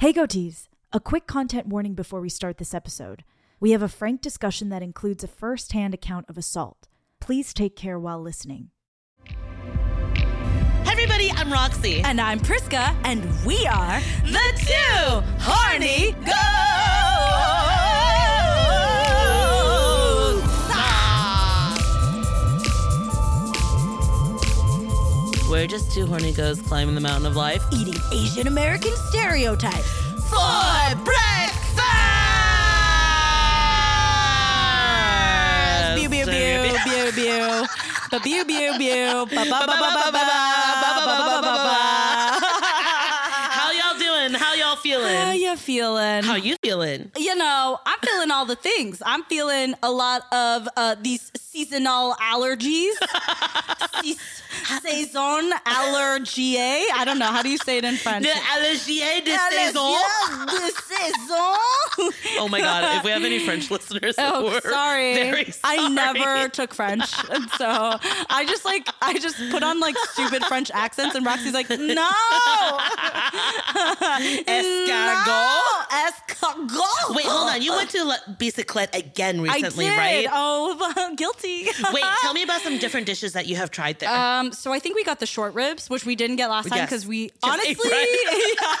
Hey goatees! A quick content warning before we start this episode. We have a frank discussion that includes a first hand account of assault. Please take care while listening. Hey everybody, I'm Roxy. And I'm Priska, and we are the two horny goats. We're just two horny goats climbing the mountain of life eating Asian American stereotypes for breakfast. Pew pew pew pew pew. Ba pew pew pew. Ba ba ba ba ba ba ba ba ba ba ba. How y'all doing? How y'all feeling? How you feeling? How you feeling? You know, I'm feeling all the things. I'm feeling a lot of uh, these seasonal allergies. Saison allergie. I don't know. How do you say it in French? The allergie de saison. de saison. Oh my god! If we have any French listeners, Oh, sorry. Very I never took French. And so I just like I just put on like stupid French accents and Roxy's like, no. Escargot? No, escargot. Wait, hold on. You went to La Bicyclette again I recently, did. right? Oh, guilty. Wait, tell me about some different dishes that you have tried there. Um, so I think we got the short ribs, which we didn't get last time Yes. because we Just honestly. Yeah.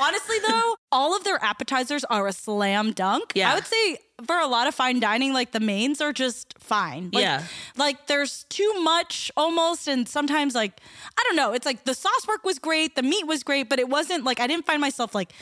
honestly though, all of their appetizers are a slam dunk. Yeah. I would say for a lot of fine dining, like the mains are just fine. Like, Yeah. like there's too much almost, and sometimes like I don't know. It's like the sauce work was great, the meat was great, but it wasn't like I didn't find myself like.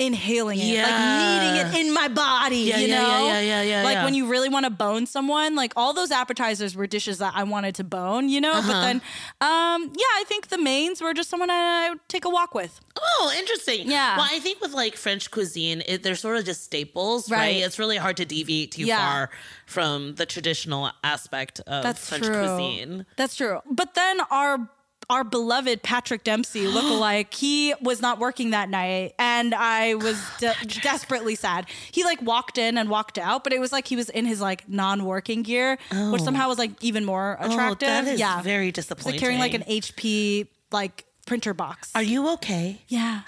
Inhaling it, Yeah. like needing it in my body, Yeah, you yeah, know, yeah, yeah, yeah, like when you really want to bone someone, like all those appetizers were dishes that I wanted to bone, you know. Uh-huh. But then, um, yeah, I think the mains were just someone I would take a walk with. oh, interesting. Yeah. Well, I think with like French cuisine, it, they're sort of just staples, right. Right. It's really hard to deviate too far from the traditional aspect of That's French true. cuisine. That's true. But then our our beloved Patrick Dempsey lookalike, he was not working that night, and I was de- desperately sad. He like walked in and walked out, but it was like he was in his like non-working gear, which somehow was like even more attractive. Oh, that is yeah, very disappointing. like carrying like an HP like printer box. Are you okay? Yeah.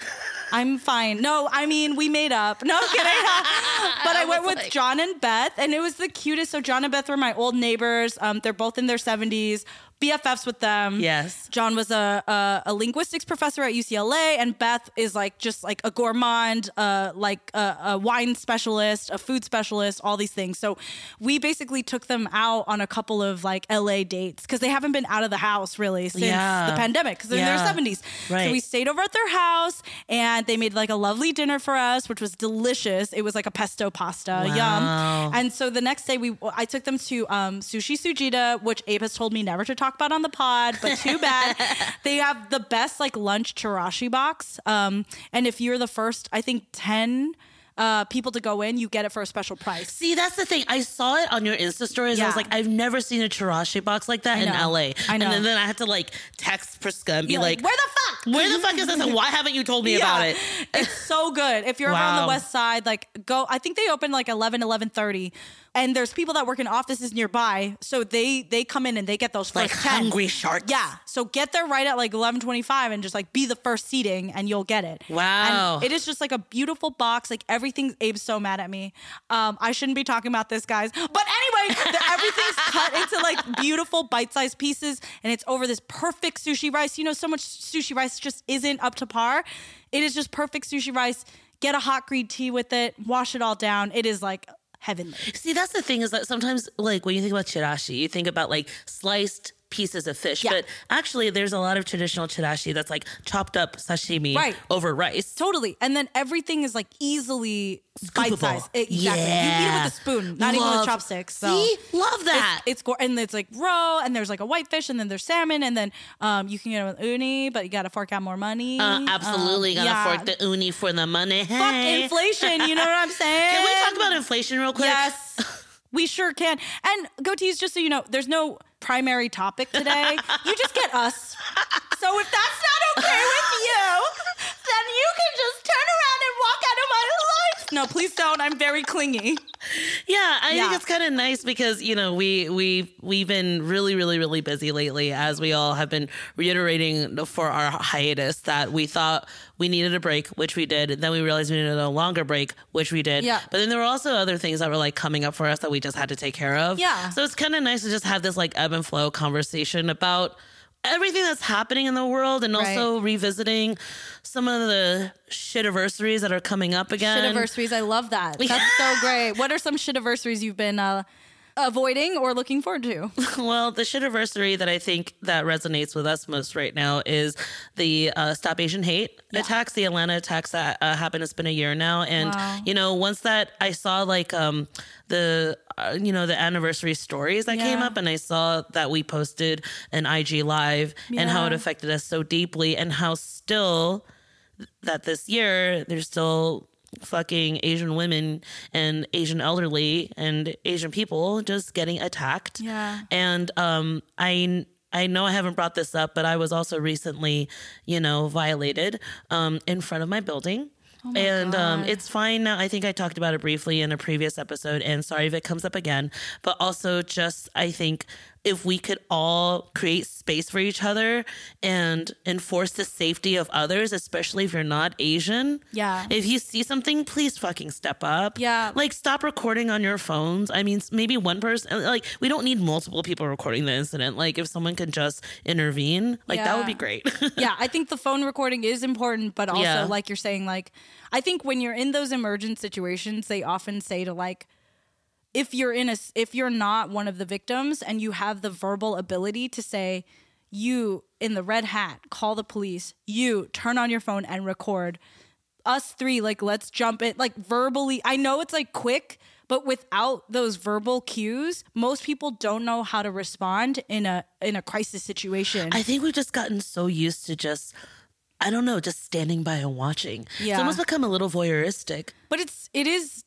I'm fine. No, I mean, we made up. No I'm kidding. but I, went with like- John and Beth, and it was the cutest. So, John and Beth were my old neighbors. Um, they're both in their 70s, BFFs with them. Yes. John was a, a, a linguistics professor at UCLA, and Beth is like just like a gourmand, uh, like a, a wine specialist, a food specialist, all these things. So, we basically took them out on a couple of like LA dates because they haven't been out of the house really since Yeah. the pandemic because they're Yeah. in their 70s. Right. So, we stayed over at their house and they made like a lovely dinner for us, which was delicious. It was like a pesto pasta, Wow. yum. And so the next day, we I took them to um, Sushi Sujita, which Abe has told me never to talk about on the pod, but too bad. they have the best like lunch chirashi box. Um, and if you're the first, I think ten. Uh, people to go in, you get it for a special price. See, that's the thing. I saw it on your Insta stories. I was like, I've never seen a chirashi box like that in. LA. I And know. then, then I had to like text Priska and be You're like, where the fuck? where the fuck is this? And why haven't you told me about it? It's so good. If you're ever on the west side, like go I think they open like 11 11:30 and there's people that work in offices nearby, so they they come in and they get those Like first 10. hungry sharks. Yeah. So get there right at like 11:25 and just like be the first seating and you'll get it. Wow. And it is just like a beautiful box. Like everything Abe's so mad at me. Um I shouldn't be talking about this guys. But anyway, the, everything's cut into like beautiful bite-sized pieces and it's over this perfect sushi rice. You know so much sushi rice just isn't up to par. It is just perfect sushi rice. Get a hot green tea with it, wash it all down. It is like heavenly. See, that's the thing is that sometimes, like, when you think about chirashi, you think about like sliced pieces of fish. Yeah. But actually, there's a lot of traditional chirashi that's like chopped up sashimi Right. over rice. Totally. And then everything is like easily bite size. Scoopable. Exactly. You eat it with a spoon, not even Love- with chopsticks. So See? Love that. It's, it's go- and it's like raw, and there's like a white fish, and then there's salmon, and then um, you can get it with uni, but you got to fork out more money. Uh, absolutely Um, gonna yeah. fork the uni for the money. Fuck inflation. You know what I'm saying? Can we talk about inflation real quick? Yes, we sure can. And goatees, just so you know, there's no primary topic today. you just get us. So if that's not okay with you, then you can just turn around and walk out of my life. No, please don't. I'm very clingy. Yeah, I Yeah. think it's kind of nice because you know we we we've been really really really busy lately, as we all have been reiterating for our hiatus that we thought we needed a break, which we did. Then we realized we needed a longer break, which we did. Yeah. But then there were also other things that were like coming up for us that we just had to take care of. Yeah. So it's kind of nice to just have this like ebb and flow conversation about everything that's happening in the world and also revisiting some of the shit anniversaries that are coming up again. Shitiversaries. I love that. That's so great. What are some shitiversaries you've been uh, avoiding or looking forward to? Well, the shitiversary that I think that resonates with us most right now is the uh, Stop Asian Hate attacks, the Atlanta attacks that uh, happened. It's been a year now, and Wow. you know, once that I saw like um the uh, you know the anniversary stories that came up, and I saw that we posted an IG live and how it affected us so deeply, and how still that this year there's still fucking Asian women and Asian elderly and Asian people just getting attacked. Yeah. And um I I know I haven't brought this up, but I was also recently, you know, violated um in front of my building. and um, it's fine now. I think I talked about it briefly in a previous episode, and sorry if it comes up again. But also, just I think if we could all create space for each other and enforce the safety of others, especially if you're not Asian. Yeah. If you see something, please fucking step up. Yeah. Like stop recording on your phones. I mean, maybe one person, like we don't need multiple people recording the incident. Like if someone could just intervene, like that would be great. yeah, I think the phone recording is important, but also Yeah. like you're saying, like I think when you're in those emergent situations, they often say to like if you're in a if you're not one of the victims and you have the verbal ability to say you in the red hat call the police you turn on your phone and record us three like let's jump it like verbally i know it's like quick but without those verbal cues most people don't know how to respond in a in a crisis situation I think we've just gotten so used to just, I don't know, just standing by and watching. It's Yeah. almost become a little voyeuristic. but it's it is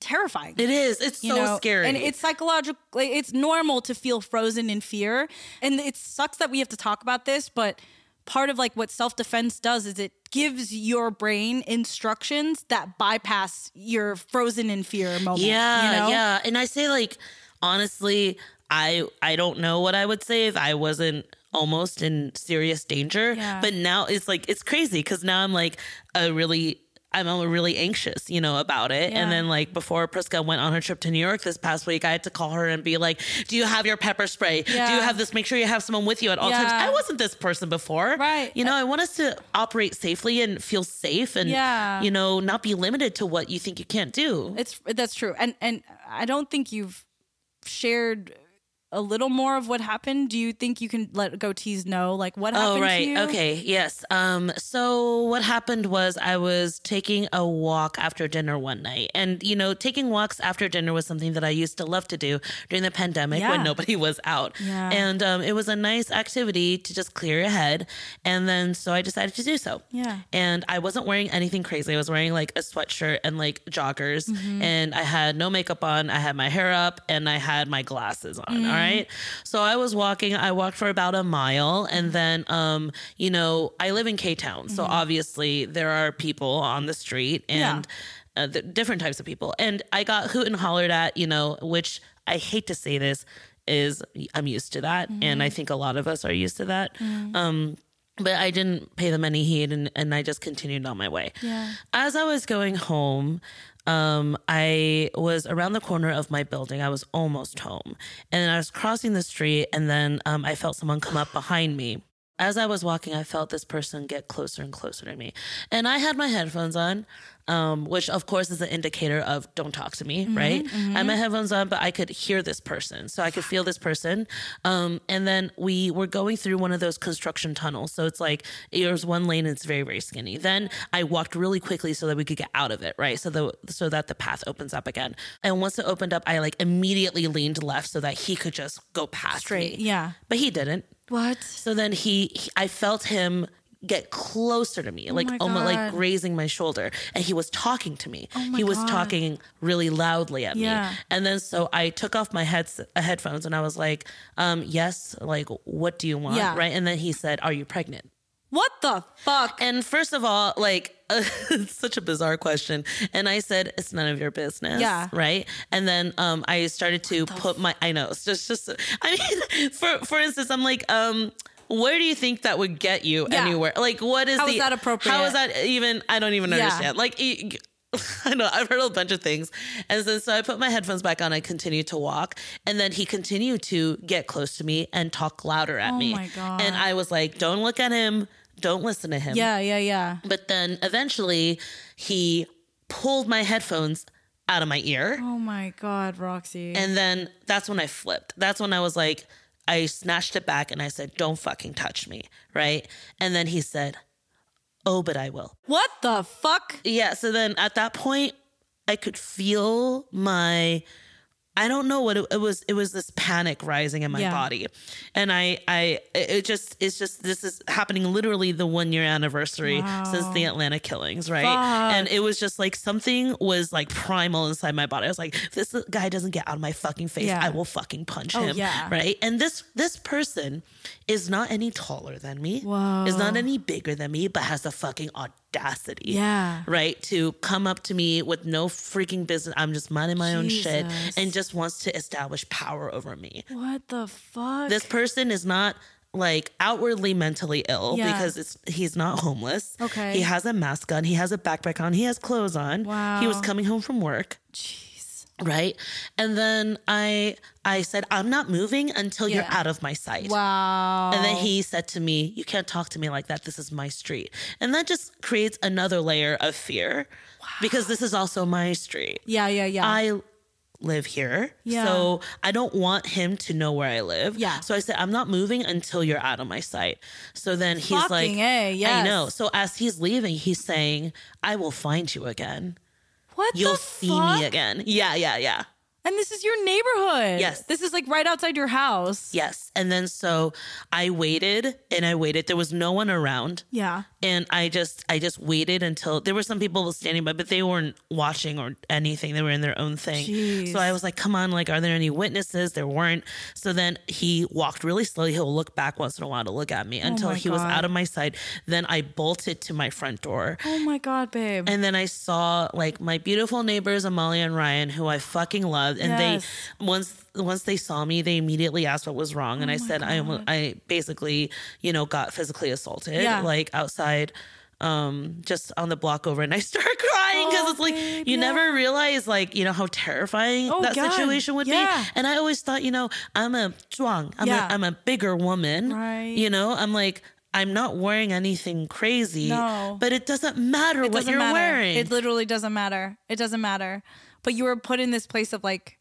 terrifying It is. It's you so know? scary. and it's psychologically it's normal to feel frozen in fear and it sucks that we have to talk about this but part of like what self-defense does is it gives your brain instructions that bypass your frozen in fear moment Yeah, you know? yeah. And I say like honestly, I I don't know what I would say if I wasn't almost in serious danger. Yeah. But now it's like it's crazy because now I'm like a really I'm really anxious, you know, about it. Yeah. And then like before Priska went on her trip to New York this past week, I had to call her and be like, "Do you have your pepper spray? Do you have this? Make sure you have someone with you at all times." I wasn't this person before, Right. You know, I want us to operate safely and feel safe, and Yeah. you know, not be limited to what you think you can't do. It's that's true, and and I don't think you've shared a little more of what happened. Do you think you can let goatees know like what happened Oh right. Okay. Yes. Um so what happened was I was taking a walk after dinner one night. And you know, taking walks after dinner was something that I used to love to do during the pandemic Yeah. when nobody was out. Yeah. And um it was a nice activity to just clear your head. And then so I decided to do so. Yeah. And I wasn't wearing anything crazy. I was wearing like a sweatshirt and like joggers Mm-hmm. and I had no makeup on. I had my hair up and I had my glasses on. Mm. All right. So I was walking. I walked for about a mile and then um, you know, I live in K Town. So obviously there are people on the street and uh, the different types of people. And I got hoot and hollered at, you know, which I hate to say this is I'm used to that. And I think a lot of us are used to that. Um but I didn't pay them any heed and, and I just continued on my way. Yeah. As I was going home, um, I was around the corner of my building. I was almost home. And I was crossing the street and then um, I felt someone come up behind me. As I was walking, I felt this person get closer and closer to me. And I had my headphones on, um, which of course is an indicator of don't talk to me, right? I had my headphones on, but I could hear this person. So I could feel this person. Um, and then we were going through one of those construction tunnels. So it's like there's one lane and it's very, very skinny. Then I walked really quickly so that we could get out of it, right? So the so that the path opens up again. And once it opened up, I like immediately leaned left so that he could just go past Straight. me. Yeah. But he didn't. What? So then he, he I felt him get closer to me, like Oh my almost like. Oh grazing my shoulder, and he was talking to me. my he was God. talking really loudly at Yeah. me, and then so I took off my heads uh, headphones and I was like, um, "Yes, like what do you want?" Yeah. Right, and then he said, "Are you pregnant?" What the fuck? And first of all, like, it's such a bizarre question. And I said, it's none of your business. Yeah. Right. And then um, I started to put my, I know, it's just, just, I mean, for, for instance, I'm like, um, where do you think that would get you Yeah. anywhere? Like, what is How the, is that appropriate? How is that even, I don't even Yeah. understand. Like, I know I've heard a bunch of things, and so, so I put my headphones back on. I continued to walk, and then he continued to get close to me and talk louder at Oh me. my God. And I was like, "Don't look at him. Don't listen to him." yeah, yeah, yeah. But then eventually, he pulled my headphones out of my ear, Oh my god, Roxy. and then that's when I flipped. That's when I was like, I snatched it back and I said, "Don't fucking touch me," right? And then he said, "Oh, but I will." what the fuck? yeah so then at that point i could feel my i don't know what it, it was it was this panic rising in my Yeah. body and i i it just it's just this is happening literally the one year anniversary since the atlanta killings right Fuck. and it was just like something was like primal inside my body i was like if this guy doesn't get out of my fucking face Yeah. i will fucking punch Oh, him yeah. right and this this person is not any taller than me Whoa. is not any bigger than me but has the fucking audacity Yeah. right? To come up to me with no freaking business. I'm just minding my own shit and just wants to establish power over me. What the fuck? This person is not like outwardly mentally ill Yeah. because it's he's not homeless. Okay. He has a mask on, he has a backpack on, he has clothes on. Wow. He was coming home from work. Jeez. Right. And then I I said, I'm not moving until you're out of my sight. Wow. And then he said to me, You can't talk to me like that. This is my street. And that just creates another layer of fear because this is also my street. Yeah, yeah, yeah. I live here. Yeah. So I don't want him to know where I live. Yeah. So I said, I'm not moving until you're out of my sight. So then he's Fucking like, A, I yes. I know. So as he's leaving, he's saying, I will find you again. What You'll the see fuck? me again. Yeah, yeah, yeah. And this is your neighborhood. Yes. This is like right outside your house. Yes. And then so I waited and I waited. There was no one around. Yeah. and I just I just waited until there were some people standing by, but they weren't watching or anything. They were in their own thing. Jeez. So I was like, "Come on, like, are there any witnesses?" There weren't. So then he walked really slowly. He'll look back once in a while to look at me oh until Oh he was out of my sight. Then I bolted to my front door. Oh my god, babe. And then I saw like my beautiful neighbors Amalia and Ryan, who I fucking loved, and Yes. they once once they saw me, they immediately asked what was wrong, Oh and I said I I basically you know got physically assaulted Yeah. like outside. Um, just on the block over, and I start crying because Oh, it's like babe, you yeah. never realize like you know how terrifying Oh, that God. situation would Yeah. be. And I always thought, you know, I'm a strong, I'm Yeah. a I'm a bigger woman, Right. You know, I'm like I'm not wearing anything crazy, No. but it doesn't matter it what doesn't you're matter. wearing. It literally doesn't matter. It doesn't matter. But you were put in this place of like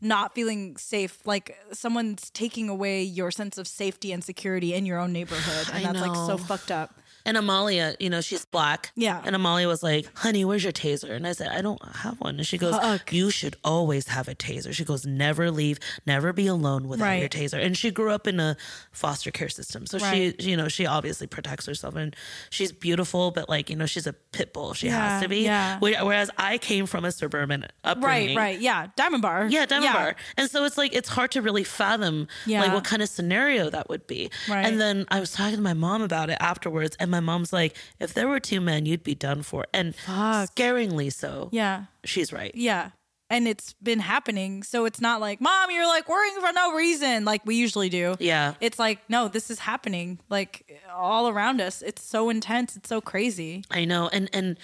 not feeling safe, like someone's taking away your sense of safety and security in your own neighborhood. And I that's like so fucked up. And Amalia, you know, she's black. Yeah. And Amalia was like, honey, where's your taser? And I said, I don't have one. And she goes, Fuck. You should always have a taser. She goes, Never leave, never be alone without your taser. And she grew up in a foster care system. So Right. she, you know, she obviously protects herself and she's beautiful, but like, you know, she's a pit bull. She Yeah, has to be. yeah. Whereas I came from a suburban upbringing. Right, right. Yeah. Diamond bar. Yeah, Diamond Bar. And so it's like it's hard to really fathom Yeah. like what kind of scenario that would be. Right. And then I was talking to my mom about it afterwards, and my mom's like, if there were two men, you'd be done for. And Fuck. scaringly so. Yeah. She's right. Yeah. And it's been happening. So it's not like, Mom, you're like worrying for no reason, like we usually do. Yeah. It's like, no, this is happening like all around us. It's so intense. It's so crazy. I know. And and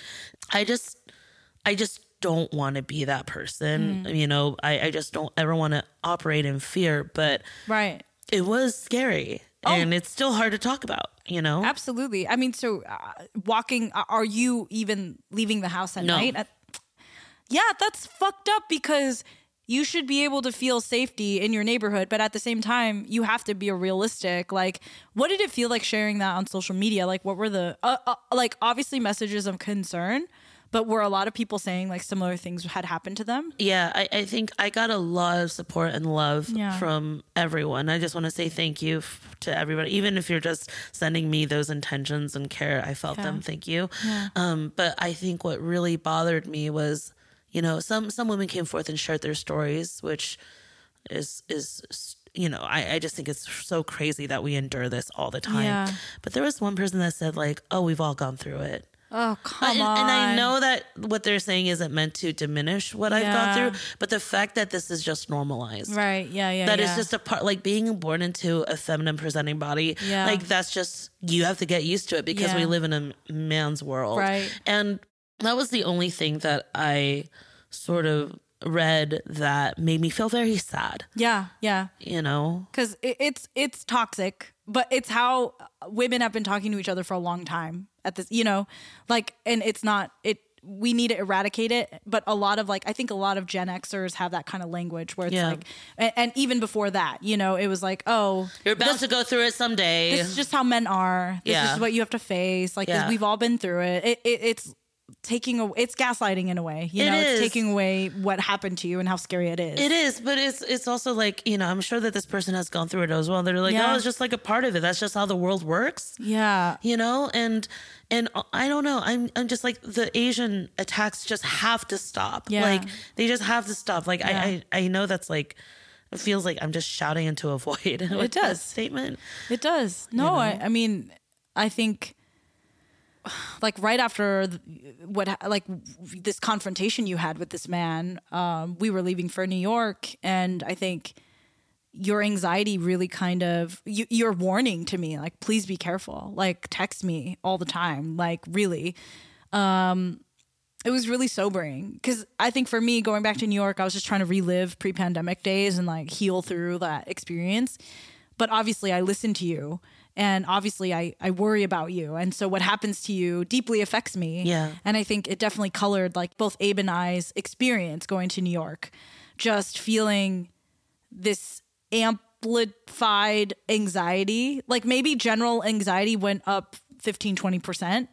I just I just don't want to be that person. Mm. You know, I, I just don't ever want to operate in fear. But Right. it was scary. Oh. And it's still hard to talk about, you know? Absolutely. I mean, so uh, walking, uh, are you even leaving the house at No. night? At, yeah, that's fucked up because you should be able to feel safety in your neighborhood, but at the same time, you have to be realistic. Like, what did it feel like sharing that on social media? Like, what were the, uh, uh, like, obviously messages of concern, but were a lot of people saying like similar things had happened to them? Yeah, I, I think I got a lot of support and love Yeah. from everyone. I just want to say thank you f- to everybody, even if you're just sending me those intentions and care. I felt them. Thank you. Um, but I think what really bothered me was, you know, some some women came forth and shared their stories, which is is you know, I, I just think it's so crazy that we endure this all the time. Yeah. But there was one person that said, like, oh, we've all gone through it. Oh, come and, on. and I know that what they're saying isn't meant to diminish what I've gone through, but the fact that this is just normalized. Right. Yeah. Yeah. That is yeah. just a part, like being born into a feminine presenting body. Yeah. Like that's just, you have to get used to it because we live in a man's world. Right. And that was the only thing that I sort of read that made me feel very sad, Yeah. Yeah. you know? because it, it's it's toxic but it's how women have been talking to each other for a long time at this you know like and it's not it we need to eradicate it but a lot of like i think a lot of gen xers have that kind of language where it's Yeah. like and, and even before that you know it was like oh You're about to go through it someday. this is just how men are this Yeah. is what you have to face like this- we've all been through it, it, it it's taking away it's gaslighting in a way you It know is. it's taking away what happened to you and how scary it is It is, but it's it's also like you know I'm sure that this person has gone through it as well. They're like, Yeah. oh, it's just like a part of it. That's just how the world works, yeah you know. And and I don't know. I'm I'm just like the Asian attacks just have to stop. Yeah. Like they just have to stop. Like Yeah. I, I I know that's like it feels like I'm just shouting into a void. it does. statement. It does. No, I, I mean, I think like right after what like this confrontation you had with this man, um, we were leaving for New York, and I think your anxiety really kind of you, you're warning to me like please be careful. Like text me all the time like really. Um it was really sobering because i think for me going back to new york i was just trying to relive pre-pandemic days and like heal through that experience. But obviously i listened to you and obviously I, I worry about you. And so what happens to you deeply affects me. Yeah. and i think it definitely colored like both abe and i's experience going to new york. Just feeling this amplified anxiety. Like maybe general anxiety went up 15 20%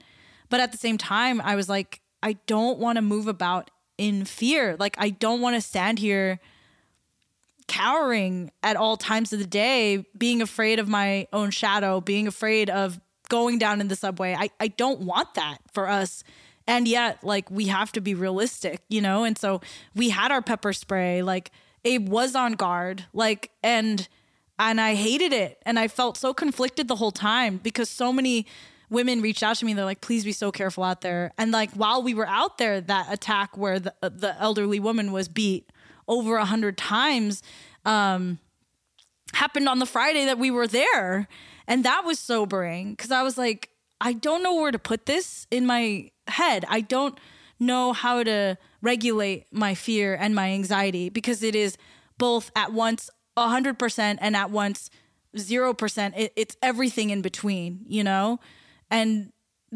but at the same time i was like i don't want to move about in fear. Like i don't want to stand here cowering at all times of the day being afraid of my own shadow being afraid of going down in the subway. I, I don't want that for us. And yet like we have to be realistic you know? And so we had our pepper spray like abe was on guard like and and i hated it. And i felt so conflicted the whole time because so many women reached out to me. They're like please be so careful out there. And like while we were out there that attack where the, uh, the elderly woman was beat over a hundred times um happened on the friday that we were there. And that was sobering because i was like i don't know where to put this in my head. I don't know how to regulate my fear and my anxiety because it is both at once 100% and at once 0% it, it's everything in between you know? And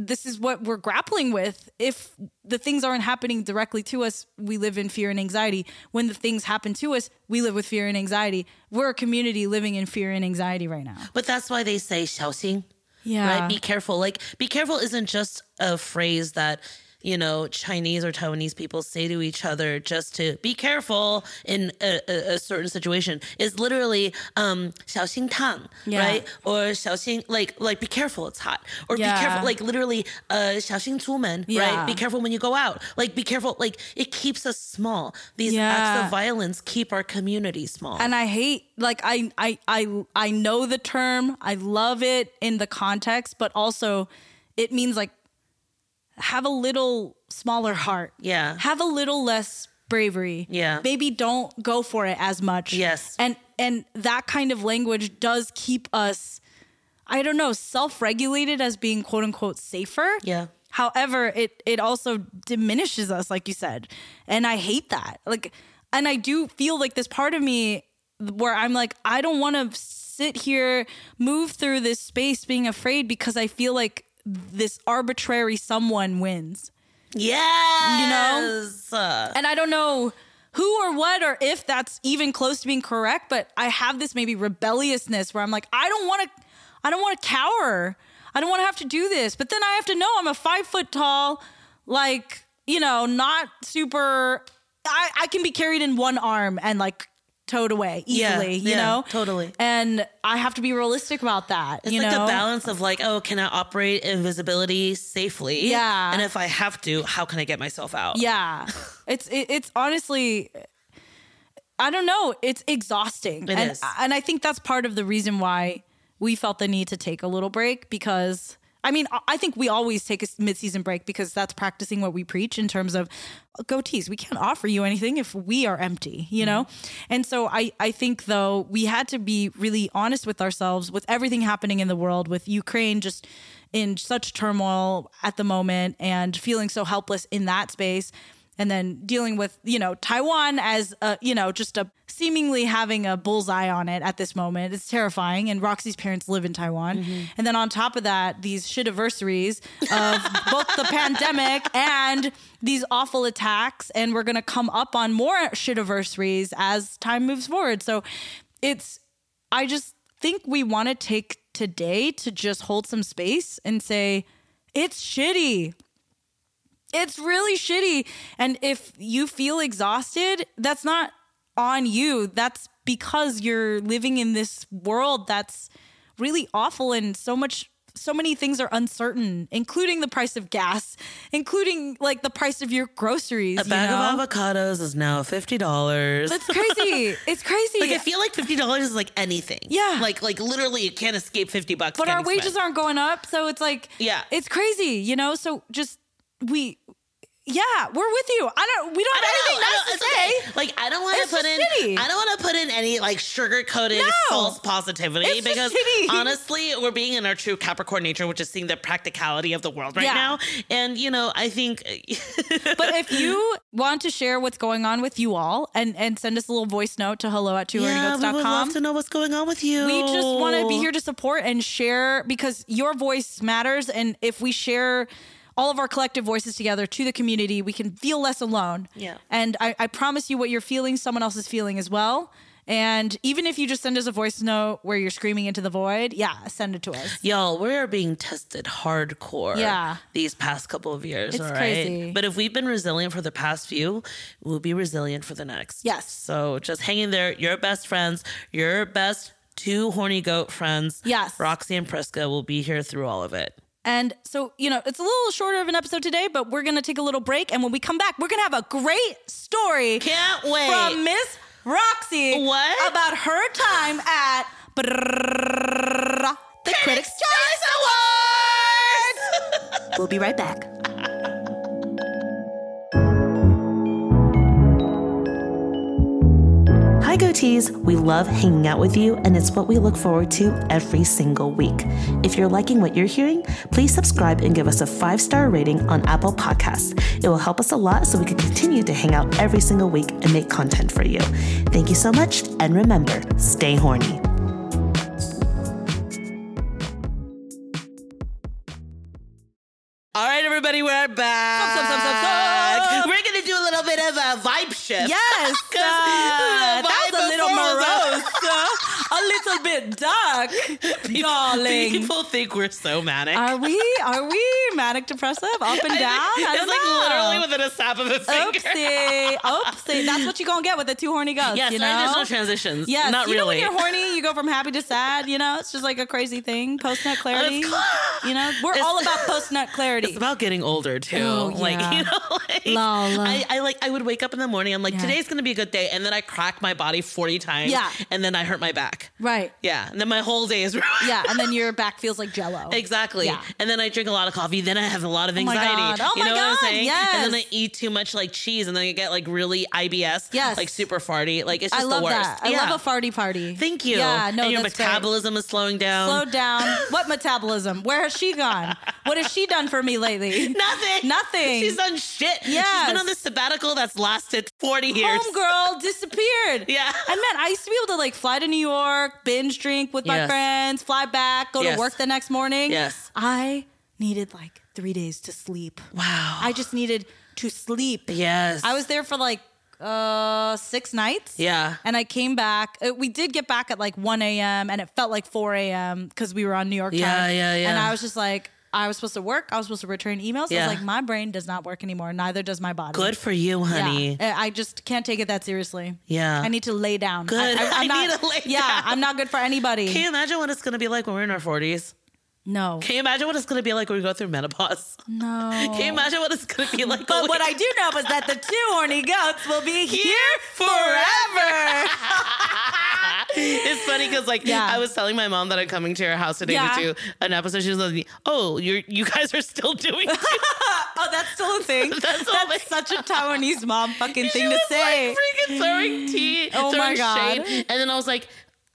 this is what we're grappling with if the things aren't happening directly to us we live in fear and anxiety when the things happen to us we live with fear and anxiety we're a community living in fear and anxiety right now But that's why they say 小心. yeah right? Be careful. Like, be careful isn't just a phrase that, you know, Chinese or Taiwanese people say to each other just to be careful in a, a, a certain situation. It's literally um 小心烫, Yeah. right? Or 小心 like like be careful, it's hot. Or Yeah. be careful, like literally uh 小心出门, Yeah. right? Be careful when you go out. Like be careful, like it keeps us small. These acts Yeah. of violence keep our community small. and I hate like I I I I know the term. I love it in the context, but also it means like have a little smaller heart. Yeah. Have a little less bravery. Yeah. Maybe don't go for it as much. Yes. And and that kind of language does keep us I don't know, self-regulated as being quote unquote safer. Yeah. However, it it also diminishes us, like you said, and I hate that. Like, and I do feel like this part of me where I'm like, I don't want to sit here, move through this space, being afraid because I feel like this arbitrary someone wins, yes. You know? and I don't know who or what or if that's even close to being correct. But I have this maybe rebelliousness where I'm like, I don't want to, I don't want to cower. I don't want to have to do this. But then I have to know I'm a five foot tall, like, you know, not super, I, I can be carried in one arm and like towed away Yeah, easily, you yeah, know? totally. And I have to be realistic about that. It's you like know? the balance of like, oh, can I operate invisibility safely? Yeah. And if I have to, how can I get myself out? Yeah. it's it, it's honestly I don't know. It's exhausting. It and, is. and I think that's part of the reason why we felt the need to take a little break because I mean, I- think we always take a mid-season break because that's practicing what we preach in terms of go goatees. We can't offer you anything if we are empty, you know? Mm-hmm. And so I, I think though we had to be really honest with ourselves with everything happening in the world with Ukraine just in such turmoil at the moment and feeling so helpless in that space and then dealing with you know Taiwan as a, you know just a seemingly having a bullseye on it at this moment. It's terrifying, and Roxy's parents live in Taiwan, mm-hmm. and then on top of that, these shit anniversaries of both the pandemic and these awful attacks, and we're gonna come up on more shit anniversaries as time moves forward. So it's I just think we want to take today to just hold some space and say it's shitty. It's really shitty. And if you feel exhausted, that's not on you. That's because you're living in this world that's really awful and so much so many things are uncertain, including the price of gas, including like the price of your groceries. A bag you know? of avocados is now fifty dollars. That's crazy. it's crazy. Like I feel like fifty dollars is like anything. Yeah. Like like literally you can't escape fifty bucks. but our wages spent. aren't going up so it's like Yeah. it's crazy you know so just we yeah we're with you i don't we don't have anything nice to say okay. Like I don't want to put in. shitty. I don't want to put in any like sugar coated No. false positivity It's because honestly, we're being in our true Capricorn nature, which is seeing the practicality of the world right Yeah. now. And you know, I think but if you want to share what's going on with you all and and send us a little voice note to hello at yeah, we would love to know what's going on with you. we just want to be here to support and share because your voice matters and if we share all of our collective voices together to the community we can feel less alone Yeah. and I, I promise you what you're feeling someone else is feeling as well and even if you just send us a voice note where you're screaming into the void yeah send it to us Y'all, we are being tested hardcore. Yeah. These past couple of years. It's all right? crazy. But if we've been resilient for the past few, we'll be resilient for the next. Yes. So just hang in there. Your best friends, your best two horny goat friends. Yes. Roxy and Priska will be here through all of it. And so, you know, it's a little shorter of an episode today, but we're going to take a little break. And when we come back, we're going to have a great story Can't wait. from Miss Roxy What? about her time at the Critics' Choice Awards. we'll be right back. Hi, Goatees. We love hanging out with you, and it's what we look forward to every single week. If you're liking what you're hearing, please subscribe and give us a five star rating on Apple Podcasts. It will help us a lot so we can continue to hang out every single week and make content for you. Thank you so much, and remember, stay horny. All right, everybody, we're back. Sup, sup, sup, sup, sup. We're gonna do a little bit of a vibe shift. Yes, 'Cause a little bit dark, darling. People think we're so manic. Are we? Are we manic depressive? Up and down? I it's like know. literally within a snap of a finger. Oopsie, oopsie. That's what you're gonna get with the two horny goats. Yes, you know? there's no transitions. Yes, not you know when really. you're horny, you go from happy to sad. You know, it's just like a crazy thing. Post nut clarity. Cl- You know, we're It's- all about post nut clarity. It's about getting older too. Oh, Like you know, like. I, I like I would wake up in the morning. I'm like, Yeah. today's gonna be a good day, and then I crack my body 40 times. Yeah. and then I hurt my back. right. Yeah, and then my whole day is ruined. Yeah, and then your back feels like jello. Exactly. Yeah. And then I drink a lot of coffee. Then I have a lot of oh my anxiety. God. Oh you my know what I'm God, saying? And then. I eat too much like cheese and then I get like really IBS. Yes. Like super farty. Like it's I just love the worst. that. I Yeah. love a farty party. Thank you. Yeah, no, and your that's great. metabolism is slowing down. Slow down. what metabolism? Where has she gone? What has she done for me lately? Nothing. Nothing. She's done shit. Yeah. She's Yes. been on this sabbatical that's lasted 40 years. Homegirl disappeared. Yeah. And man, I used to be able to like fly to New York, binge drink with my Yes. friends, fly back, go Yes. to work the next morning. Yes. I needed like three days to sleep. Wow. I just needed to sleep. yes. I was there for like uh six nights. Yeah. And I came back. uh, We did get back at like 1 a.m. and it felt like 4 a.m. because we were on New York time. Yeah, yeah, yeah. And I was just like, I was supposed to work. I was supposed to return emails. I was like, my brain does not work anymore. Neither does my body. Good for you, honey. Yeah. I I just can't take it that seriously. Yeah. I need to lay down. Good. I, am not, need to lay yeah, down. I'm not good for anybody. Can you imagine what it's going to be like when we're in our 40s? No. Can you imagine what it's going to be like when we go through menopause? No. Can you imagine what it's going to be like? But what I do know is that the two horny goats will be here forever. It's funny because like Yeah. I was telling my mom that I'm coming to her house today Yeah. to do an episode. She was like, "Oh, you you guys are still doing." it." oh, that's still a thing. That's That's, such a Taiwanese mom fucking thing to say. like freaking throwing tea, Oh throwing my God. shade, and then I was like.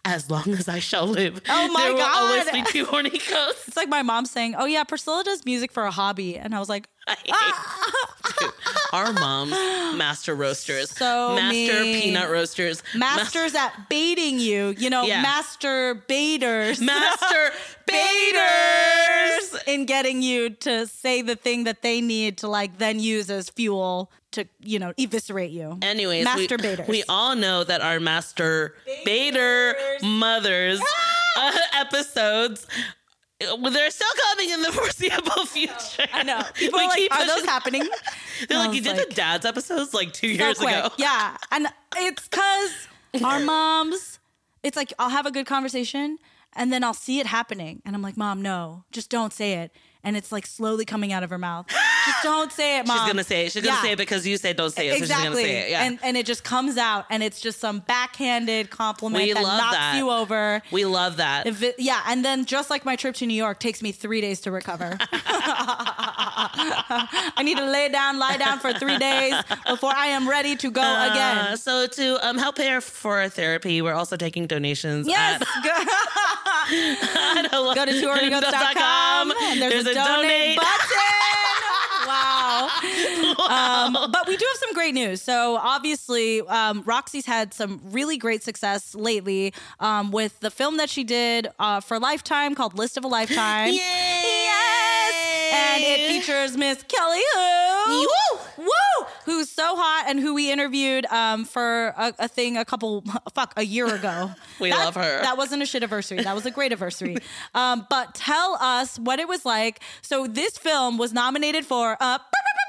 As long as I shall live, Oh my there will always God. be two horny goats. it's like my mom saying, "Oh yeah, Priscilla does music for a hobby," and I was like, I hate- ah. Our moms, master roasters, So master mean. peanut roasters, "Masters at baiting you," you know, Yeah. master baiters, master baiters. in getting you to say the thing that they need to like then use as fuel to you know eviscerate you. Anyways, we, masturbators. we all know that our master baiter mothers uh, episodes. uh, They're still coming in the foreseeable future. I know. People We are like, keep are those happening? They're like, you did like, the dad's episodes like two years quick. ago. Yeah. And it's because our moms, it's like I'll have a good conversation and then I'll see it happening. And I'm like, Mom, no, just don't say it. And it's like slowly coming out of her mouth. Just don't say it, Mom. She's gonna say it. She's gonna Yeah. say it because you said don't say it. So she's exactly. gonna say it. Yeah. And and it just comes out and it's just some backhanded compliment We that love knocks that. you over. we love that. It, yeah, and then just like my trip to New York takes me three days to recover. I need to lay down, lie down for three days before I am ready to go Uh, again. so to um, help pay for therapy, we're also taking donations. Yes, at- go, at hello- go to twohornygoats.com and there's, a, donate, button. Wow. Um, but we do have some great news. So obviously, um, Roxy's had some really great success lately um, with the film that she did uh, for Lifetime called List of a Lifetime. Yay! Yes! And it features Miss Kelly Hu. Who's so hot and who we interviewed um, for a, a thing a couple, fuck, a year ago. We That- love her. That wasn't a shit anniversary. That was a great anniversary. um, but tell us what it was like. So this film was nominated for a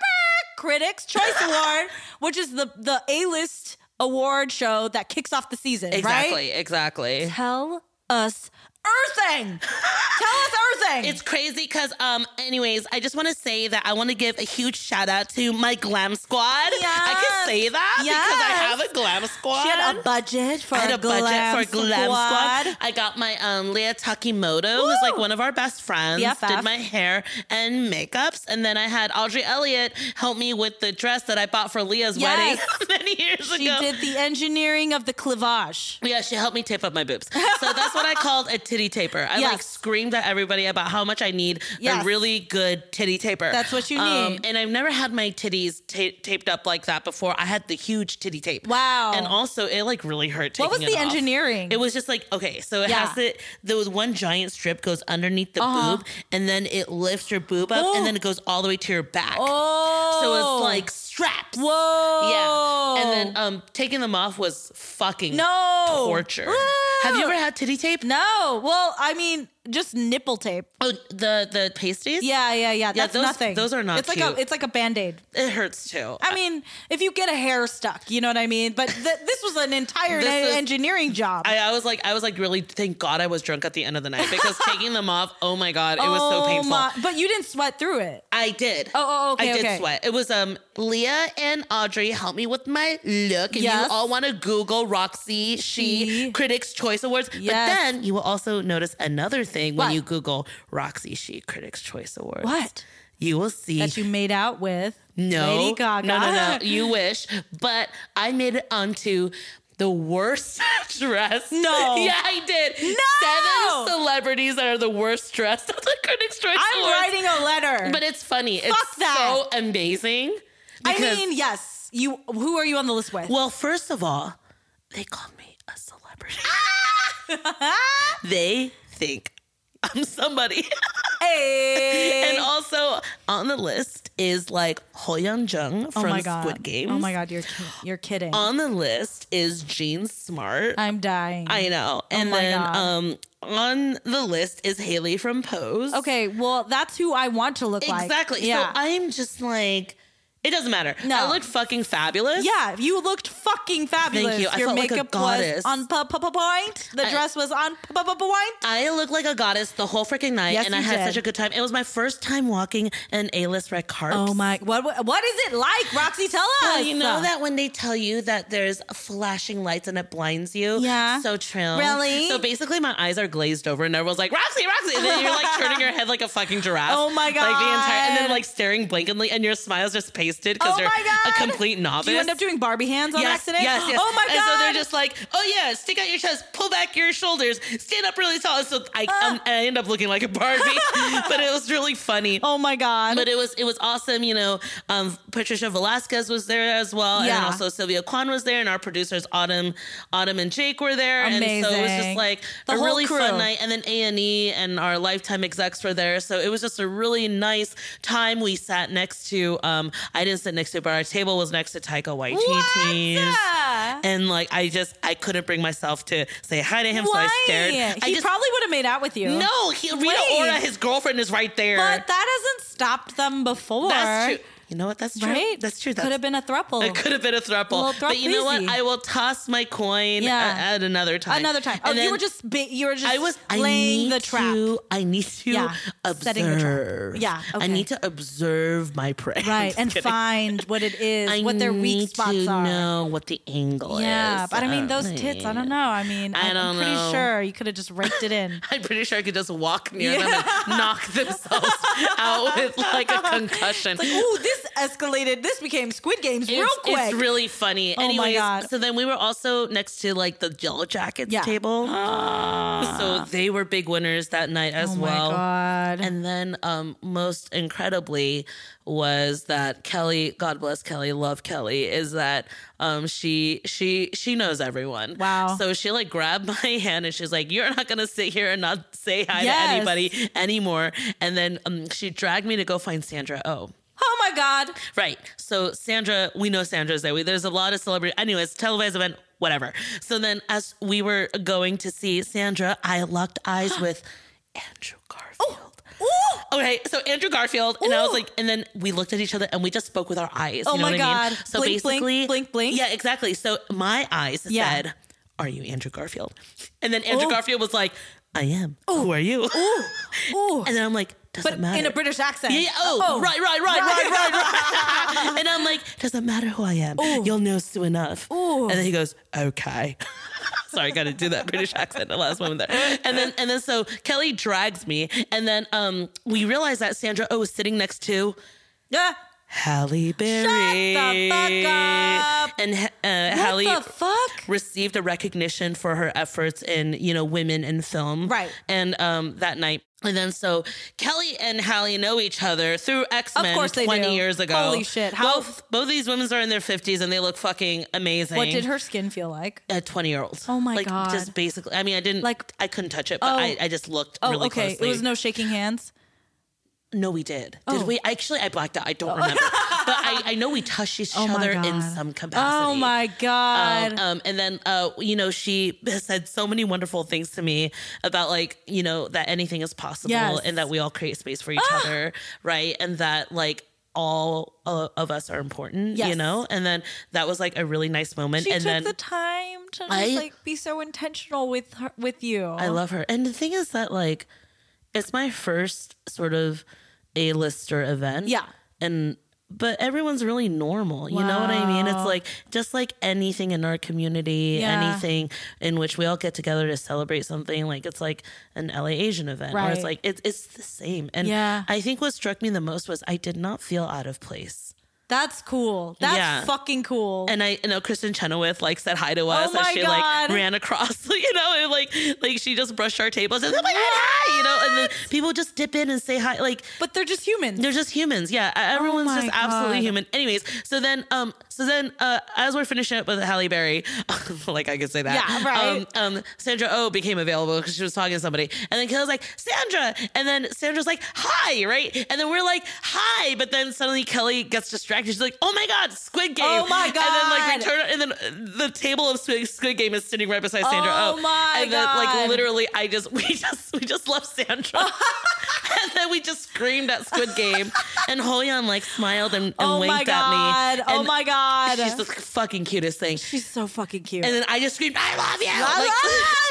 Critics' Choice Award, which is the the A list award show that kicks off the season. Exactly, Right? exactly. Tell us Earthing. tell us Earthing. It's crazy because, um, anyways, I just want to say that I want to give a huge shout out to my glam squad. I can say that because I have a glam squad. She had a budget for I had a a budget glam for a glam squad. squad. I got my um Leah Takimoto, who's like one of our best friends, BFF. did my hair and makeups, and then I had Audrey Elliott help me with the dress that I bought for Leah's Yes. wedding many years She ago. She did the engineering of the cleavage. Yeah, she helped me tape up my boobs. So that's what I called a titty taper. I like screamed at everybody about how much I need Yes. a really good titty taper. That's what you Um, need. and I've never had my titties ta- taped up like that before. I had the huge titty tape. Wow. And also, it like really hurt. What was the it off. engineering? It was just like okay, so it Yeah. has the the one giant strip goes underneath the Uh-huh. boob, and then it lifts your boob up, Oh. and then it goes all the way to your back. Oh. So it's like straps. Whoa. Yeah. And then um taking them off was fucking No. torture. Woo. Have you ever had titty tape? No. Well, I mean, just nipple tape. Oh, the the pasties? Yeah, yeah, yeah. That's those- nothing. those are not It's like a it's like a band-aid. It hurts too. I mean, if you get a hair stuck, you know what I mean? But th- this was an entire engineering job. I, I was like, I was like, really, thank God I was drunk at the end of the night because taking them off, oh my God, it was so Oh painful. my- but you didn't sweat through it. I did. Oh, oh, okay, I did okay. sweat. It was um Leah and Audrey helped me with my look. And Yes. you all want to Google Roxy Shih, She. Critics Choice Awards. But then you will also notice another thing when What? you Google Roxy Shih Critics Choice Awards. What? You will see That you made out with No, Lady Gaga. no, no, no. You wish, but I made it onto the worst dress. No. yeah, I did. No. seven celebrities that are the worst dressed at the Critics' Choice I'm Awards. writing a letter. but it's funny. Fuck it's that. so amazing. I mean, yes. You. Who are you on the list with? well, first of all, they called me a celebrity. Ah! they think I'm somebody. hey. and also on the list is like HoYeon Jung oh from my god. Squid Games. Oh my god. You're you're kidding. On the list is Jean Smart. I'm dying. I know. And Oh then God. um on the list is Haley from Pose. okay. Well, that's who I want to look like. Exactly. Yeah. So I'm just like It doesn't matter. No. I looked fucking fabulous. Yeah, you looked fucking fabulous. Thank you. I Your felt like a makeup was on p- p- point. The I- dress was on p- p- point. I looked like a goddess the whole freaking night, Yes, and I had did. such a good time. It was my first time walking an A-list red carpet. Oh my! What what is it like, Roxy? Tell us. Well, you know that when they tell you that there's flashing lights and it blinds you? Yeah. So true. Really? So basically, my eyes are glazed over, and everyone's like, Roxy, Roxy. And then you're like turning your head like a fucking giraffe. Oh my god! Like the entire, and then like staring blankly, and your smile's just because Oh God. a complete novice. Do you end up doing Barbie hands on yes, accident? Yes, yes. Oh my god! And so they're just like, oh yeah, stick out your chest, pull back your shoulders, stand up really tall. So I, um, I end up looking like a Barbie, but it was really funny. oh my god! But it was it was awesome, you know. Um, Patricia Velasquez was there as well, and also Sylvia Kwan was there, and our producers Autumn, Autumn and Jake were there, and so it was just like The a really crew. fun night. And then A and E and our lifetime execs were there, so it was just a really nice time. We sat next to, um, I didn't sit next to, but our table was next to Taika Waititi. What? And like I just I couldn't bring myself to say hi to him, so I stared. I he just probably would have made out with you. no, he, Rita Wait. Ora, his girlfriend, is right there. but that hasn't stopped them before. That's true. You know what? That's true. Right? That's true. That could have been a throuple. It could have been a throuple. little But you know what? I will toss my coin Yeah. at, at another time. Another time. Oh, And you were just ba- you were just I was I laying need the trap. To, I need to Yeah, observe. setting the trap. Yeah, I need to observe my prey. Right, and kidding. find what it is, I what their weak need spots to are. know what the angle is. Yeah, is. but I mean, Uh, those tits, I don't know. I mean, I I'm pretty know. sure you could have just raked it in. I'm pretty sure I could just walk near them and knock themselves out with like a concussion. Like, ooh, this escalated. This became Squid Games real it's, quick. It's really funny. Oh my God. so then we were also next to like the Yellow Jackets Yeah. table. so they were big winners that night as well. oh well. my god. And then, um, most incredibly, was that Kelly, God bless Kelly, love Kelly, is that um, she she she knows everyone. Wow. So she like grabbed my hand and she's like, "You're not gonna sit here and not say hi Yes. to anybody anymore." And then um, she dragged me to go find Sandra Oh. Oh my god. Right. So Sandra, we know Sandra's there. We, there's a lot of celebrity. Anyways, televised event, whatever. So then, as we were going to see Sandra, I locked eyes with Andrew Garfield. Oh, ooh. Okay, so Andrew Garfield, and I was like, and then we looked at each other and we just spoke with our eyes. Oh you know my what I mean? God. So Blink, blink, basically, blink, blink. Yeah, exactly. So my eyes Yeah. said, "Are you Andrew Garfield?" And then Andrew Ooh. Garfield was like, "I am. Who are you?" Ooh. Ooh. And then I'm like, "Doesn't but matter." in a British accent. Yeah, yeah, oh, right, right, right, right, right, right. and I'm like, doesn't matter who I am. You'll know soon enough. Ooh. And then he goes, okay. Sorry, I got to do that British accent the last moment there. And then, and then, so Kelly drags me, and then um, we realize that Sandra O is sitting next to Yeah. Halle Berry. the fuck up. And uh, Halle received a recognition for her efforts in you know women in film Right. and um that night and then so kelly and halle know each other through x-men 20 do. years ago Holy shit. How- both both these women are in their 50s and they look fucking amazing What did her skin feel like? a 20 year old Oh my like God. just basically i mean i didn't Like- like i couldn't touch it but Oh. I, I just looked Oh, really okay. closely It was no shaking hands. No we did Oh. did we actually i blacked out i don't remember but I, I know we touched each Oh other in some capacity Oh my god. Um, um, and then, uh, you know, she has said so many wonderful things to me about like, you know, that anything is possible Yes. and that we all create space for each other, right? And that like all uh, of us are important, you know. And then that was like a really nice moment. she and took then the time to just like be so intentional with her with you. I love her. And the thing is that like, it's my first sort of A-lister event. Yeah. And but everyone's really normal. You know what I mean? It's like just like anything in our community, Yeah. anything in which we all get together to celebrate something. Like it's like an LA Asian event, Right. it's like it's it's the same. And Yeah. I think what struck me the most was I did not feel out of place. That's cool. That's Yeah. fucking cool. And I you know Kristin Chenoweth like said hi to us Oh as she God. like ran across, you know, and like like she just brushed our tables and oh my god, hi, you know, and then people just dip in and say hi, like but they're just humans. they're just humans. Yeah, everyone's Oh just absolutely God. human. Anyways, so then, um, so then, uh, as we're finishing up with Halle Berry, like I could say that, Yeah, right. Um, um, Sandra Oh became available because she was talking to somebody, and then Kelly's like Sandra, and then Sandra's like hi, right, and then we're like hi, but then suddenly Kelly gets distracted. She's like, oh my god, Squid Game. Oh my god. And then like we God. turn, and then the table of Squid, Squid Game is sitting right beside Sandra. Oh oh. my And then like literally, I just we just we just left Sandra, and then we just screamed at Squid Game, and HoYeon like smiled and, and Oh my winked god. at me. Oh my god. She's the fucking cutest thing. She's so fucking cute. And then I just screamed, "I love you!" I Like,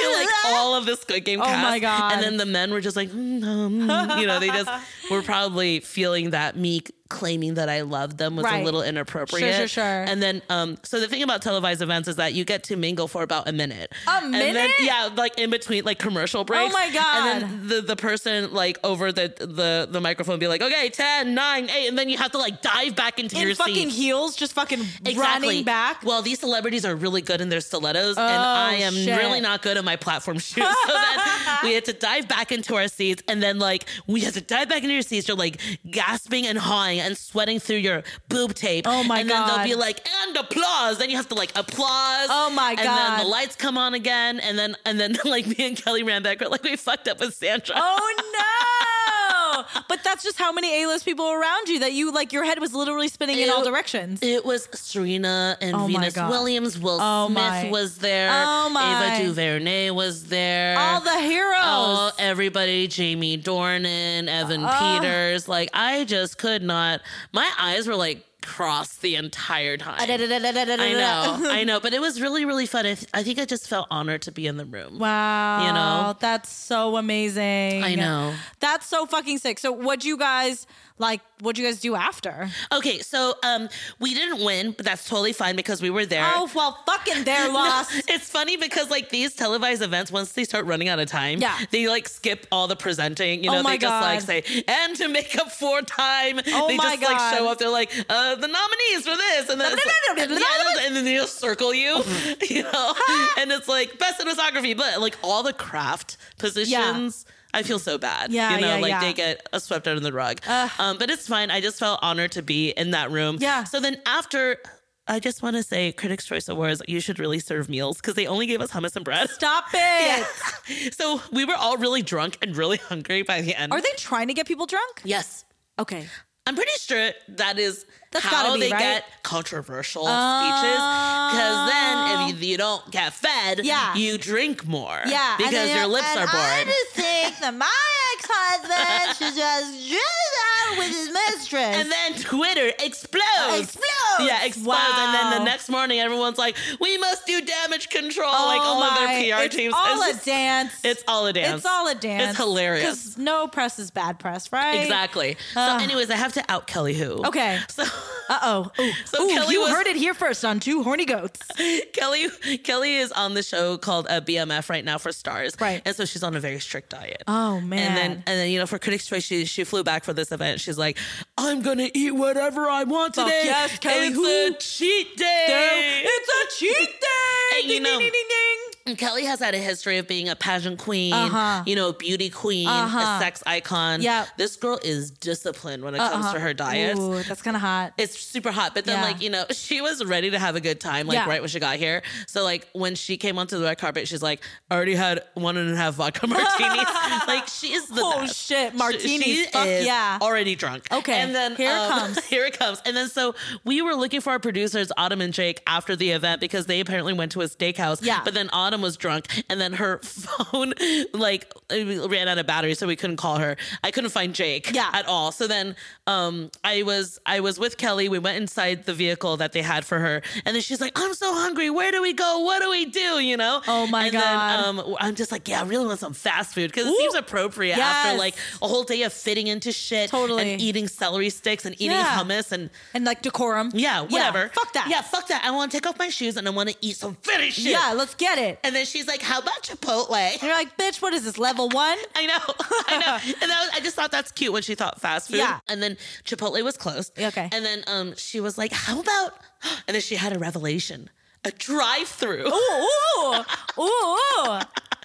to, like all of this Squid Game Oh cast. my God. And then the men were just like, mm, um, you know, they just were probably feeling that me claiming that I loved them was Right. a little inappropriate. Sure, sure, sure. And then, um, so the thing about televised events is that you get to mingle for about a minute. A And then, minute? Oh yeah, like in between like commercial breaks. Oh my God. And then the the person like over the the the microphone be like, okay, 10, 9, 8, and then you have to like dive back into in your fucking seat. heels, just fucking running back. Well, these celebrities are really good in their stilettos, and Oh, I am shit. really not good in my platform shoes. So then we had to dive back into our seats, and then like we had to dive back into your seats. You're like gasping and hawing and sweating through your boob tape. Oh, my god. And then they'll be like, and applause. Then you have to like applause. Oh, my god! And then the lights come on again, and then and then like me and Kelly ran back. Like, we fucked up with Sandra. Oh no! but that's just how many A-list people around you that you like your head was literally spinning in all directions. It was Serena and Oh Venus Williams. Will Oh Smith my. was there. Oh my. Ava DuVernay was there. all the heroes. Oh, everybody, Jamie Dornan, Evan oh. Peters. Like, I just could not. My eyes were like crossed the entire time. I know, I know, but it was really, really fun. I, th- I think I just felt honored to be in the room. Wow. You know? That's so amazing. I know. That's so fucking sick. So what'd you guys like what'd you guys do after? Okay, so um, we didn't win, but that's totally fine because we were there. Oh well fucking their No, loss. it's funny because like these televised events, once they start running out of time, Yeah. they like skip all the presenting. You Oh know, my they just like say, and to make up for time, Oh they just like show up. They're like, uh, the nominees for this, and then like- Yeah, and then they just circle you, you know, and it's like best cinematography, but like all the craft positions. I feel so bad. Yeah, you know, yeah, like yeah. they get uh, swept under the rug. um, but it's fine. I just felt honored to be in that room. Yeah. So then after, I just want to say, Critics' Choice Awards, you should really serve meals because they only gave us hummus and bread. Stop it. Yeah. So we were all really drunk and really hungry by the end. Are they trying to get people drunk? Yes. Okay. I'm pretty sure that is That's how gotta be, they right? get controversial speeches. Because then, if oh. you don't get fed, Yeah. you drink more. Yeah. because your lips are I just think that my ex-husband should just drill out with his mistress. And then Twitter explodes. Explodes. Yeah, explodes. And then the next morning, everyone's like, "We must do damage control." like all of their PR Oh it's teams. All It's a just- dance. It's all a dance. It's all a dance. It's hilarious. Because no press is bad press, right? Exactly. So, anyways, I have to out Kelly Hu. Okay. So Uh oh. So Kelly you was- heard it here first on Two Horny Goats. Kelly Kelly is on the show called a BMF right now for Starz. Right. And so she's on a very strict diet. Oh man. And then, and then, you know, for Critics' Choice, she she flew back for this event. She's like, "I'm gonna eat whatever I want Fuck today. yes, Kelly it's Hu. a cheat day. it's a cheat day. And you know- ding, ding, ding, ding. And Kelly has had a history of being a pageant queen, Uh-huh. you know, beauty queen, Uh-huh. a sex icon. Yeah, This girl is disciplined when it comes to her diet. Ooh, that's kind of hot. It's super hot, but then Yeah. like you know, she was ready to have a good time, like Yeah. right when she got here. So like when she came onto the red carpet, she's like, I already had one and a half vodka martinis. like she is the Oh, best. shit, She- martinis. She Fuck is yeah. already drunk. Okay, and then here it um, comes. here it comes. And then so we were looking for our producers, Autumn and Jake, after the event because they apparently went to a steakhouse. Yeah. but then Autumn was drunk, and then her phone like ran out of battery, so we couldn't call her. I couldn't find Jake Yeah. at all. So then um I was I was with Kelly. We went inside the vehicle that they had for her. And then she's like, I'm so hungry. Where do we go? What do we do? You know? Oh my and God. Then, um I'm just like, yeah, I really want some fast food because it seems appropriate Yes. after like a whole day of fitting into shit Totally. and eating celery sticks and eating Yeah. hummus and and like decorum. yeah, whatever. fuck that. Yeah, fuck that. I want to take off my shoes and I want to eat some finish shit. Yeah, let's get it. And then she's like, How about Chipotle? And you're like, bitch, what is this, level one? I know, I know, and that was, I just thought that's cute when she thought fast food. Yeah. And then Chipotle was closed. Okay. And then um, she was like, "How about?" And then she had a revelation: a drive-through. Ooh, ooh, ooh.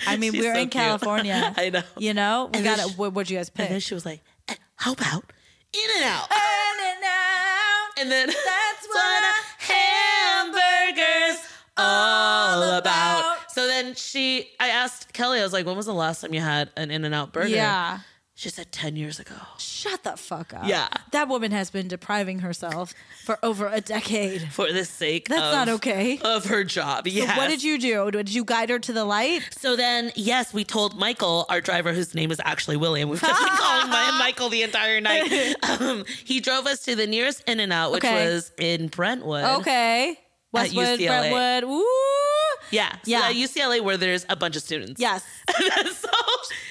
I mean, She's we're so in cute. California. I know. You know, we got it. What, what'd you guys pick? And then she was like, "Eh, "How about In and Out?" In and And then That's what hamburgers all about. So then she, I asked Kelly, I was like, "When was the last time you had an In and Out burger?" Yeah. She said 10 years ago. Shut the fuck up. Yeah. That woman has been depriving herself for over a decade. For the sake That's of, not okay. of her job. Yeah. What did you do? Did you guide her to the light? So then, yes, we told Michael, our driver, whose name is actually William. We've just been calling him Michael the entire night. Um, he drove us to the nearest In and Out, which Okay. was in Brentwood. Okay. Westwood. Brentwood. Ooh. Yeah. So Yeah. UCLA, where there's a bunch of students. Yes. so,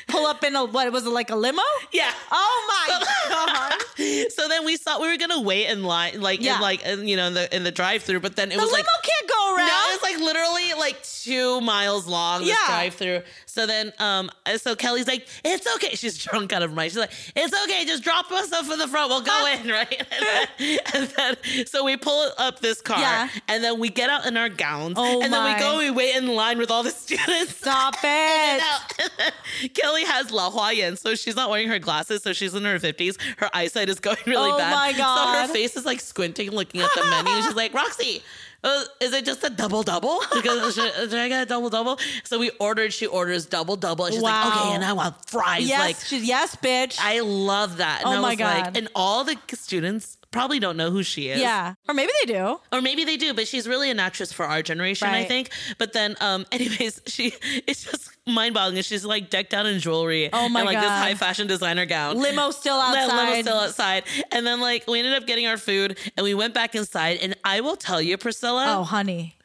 Pull up in a what was it like a limo? yeah. Oh my god. So then we thought we were gonna wait in line, like Yeah. in like in, you know in the in the drive-through, but then it was The was limo like can't go around. No, it's like literally like two miles long. This Yeah. drive through. So then, um, so Kelly's like, "It's okay." She's drunk out of mind. She's like, "It's okay. Just drop us off in the front. We'll go in, right?" And then, and then- so we pull up this car, Yeah. and then we get out in our gowns, Oh and then we go. We wait in line with all the students. Stop it. then Kelly has La Hua Yen, so she's not wearing her glasses, so she's in her 50s. Her eyesight is going really Oh bad. my So her face is like squinting, looking at the menu. She's like, Roxy, uh, is it just a double double? Because should, should I get a double double? So we ordered. She orders double double, and she's like, okay, and I want fries. Yes, Like she's, yes, bitch. I love that. And Oh I my was like, God. and all the students probably don't know who she is. yeah. Or maybe they do. Or maybe they do, but she's really an actress for our generation, I think. But then, um, anyways, she it's just mind boggling. She's like decked out in jewelry Oh my and like this high fashion designer gown. Limo still outside. Limo still outside. And then like we ended up getting our food and we went back inside. And I will tell you, Priscilla, Oh, honey.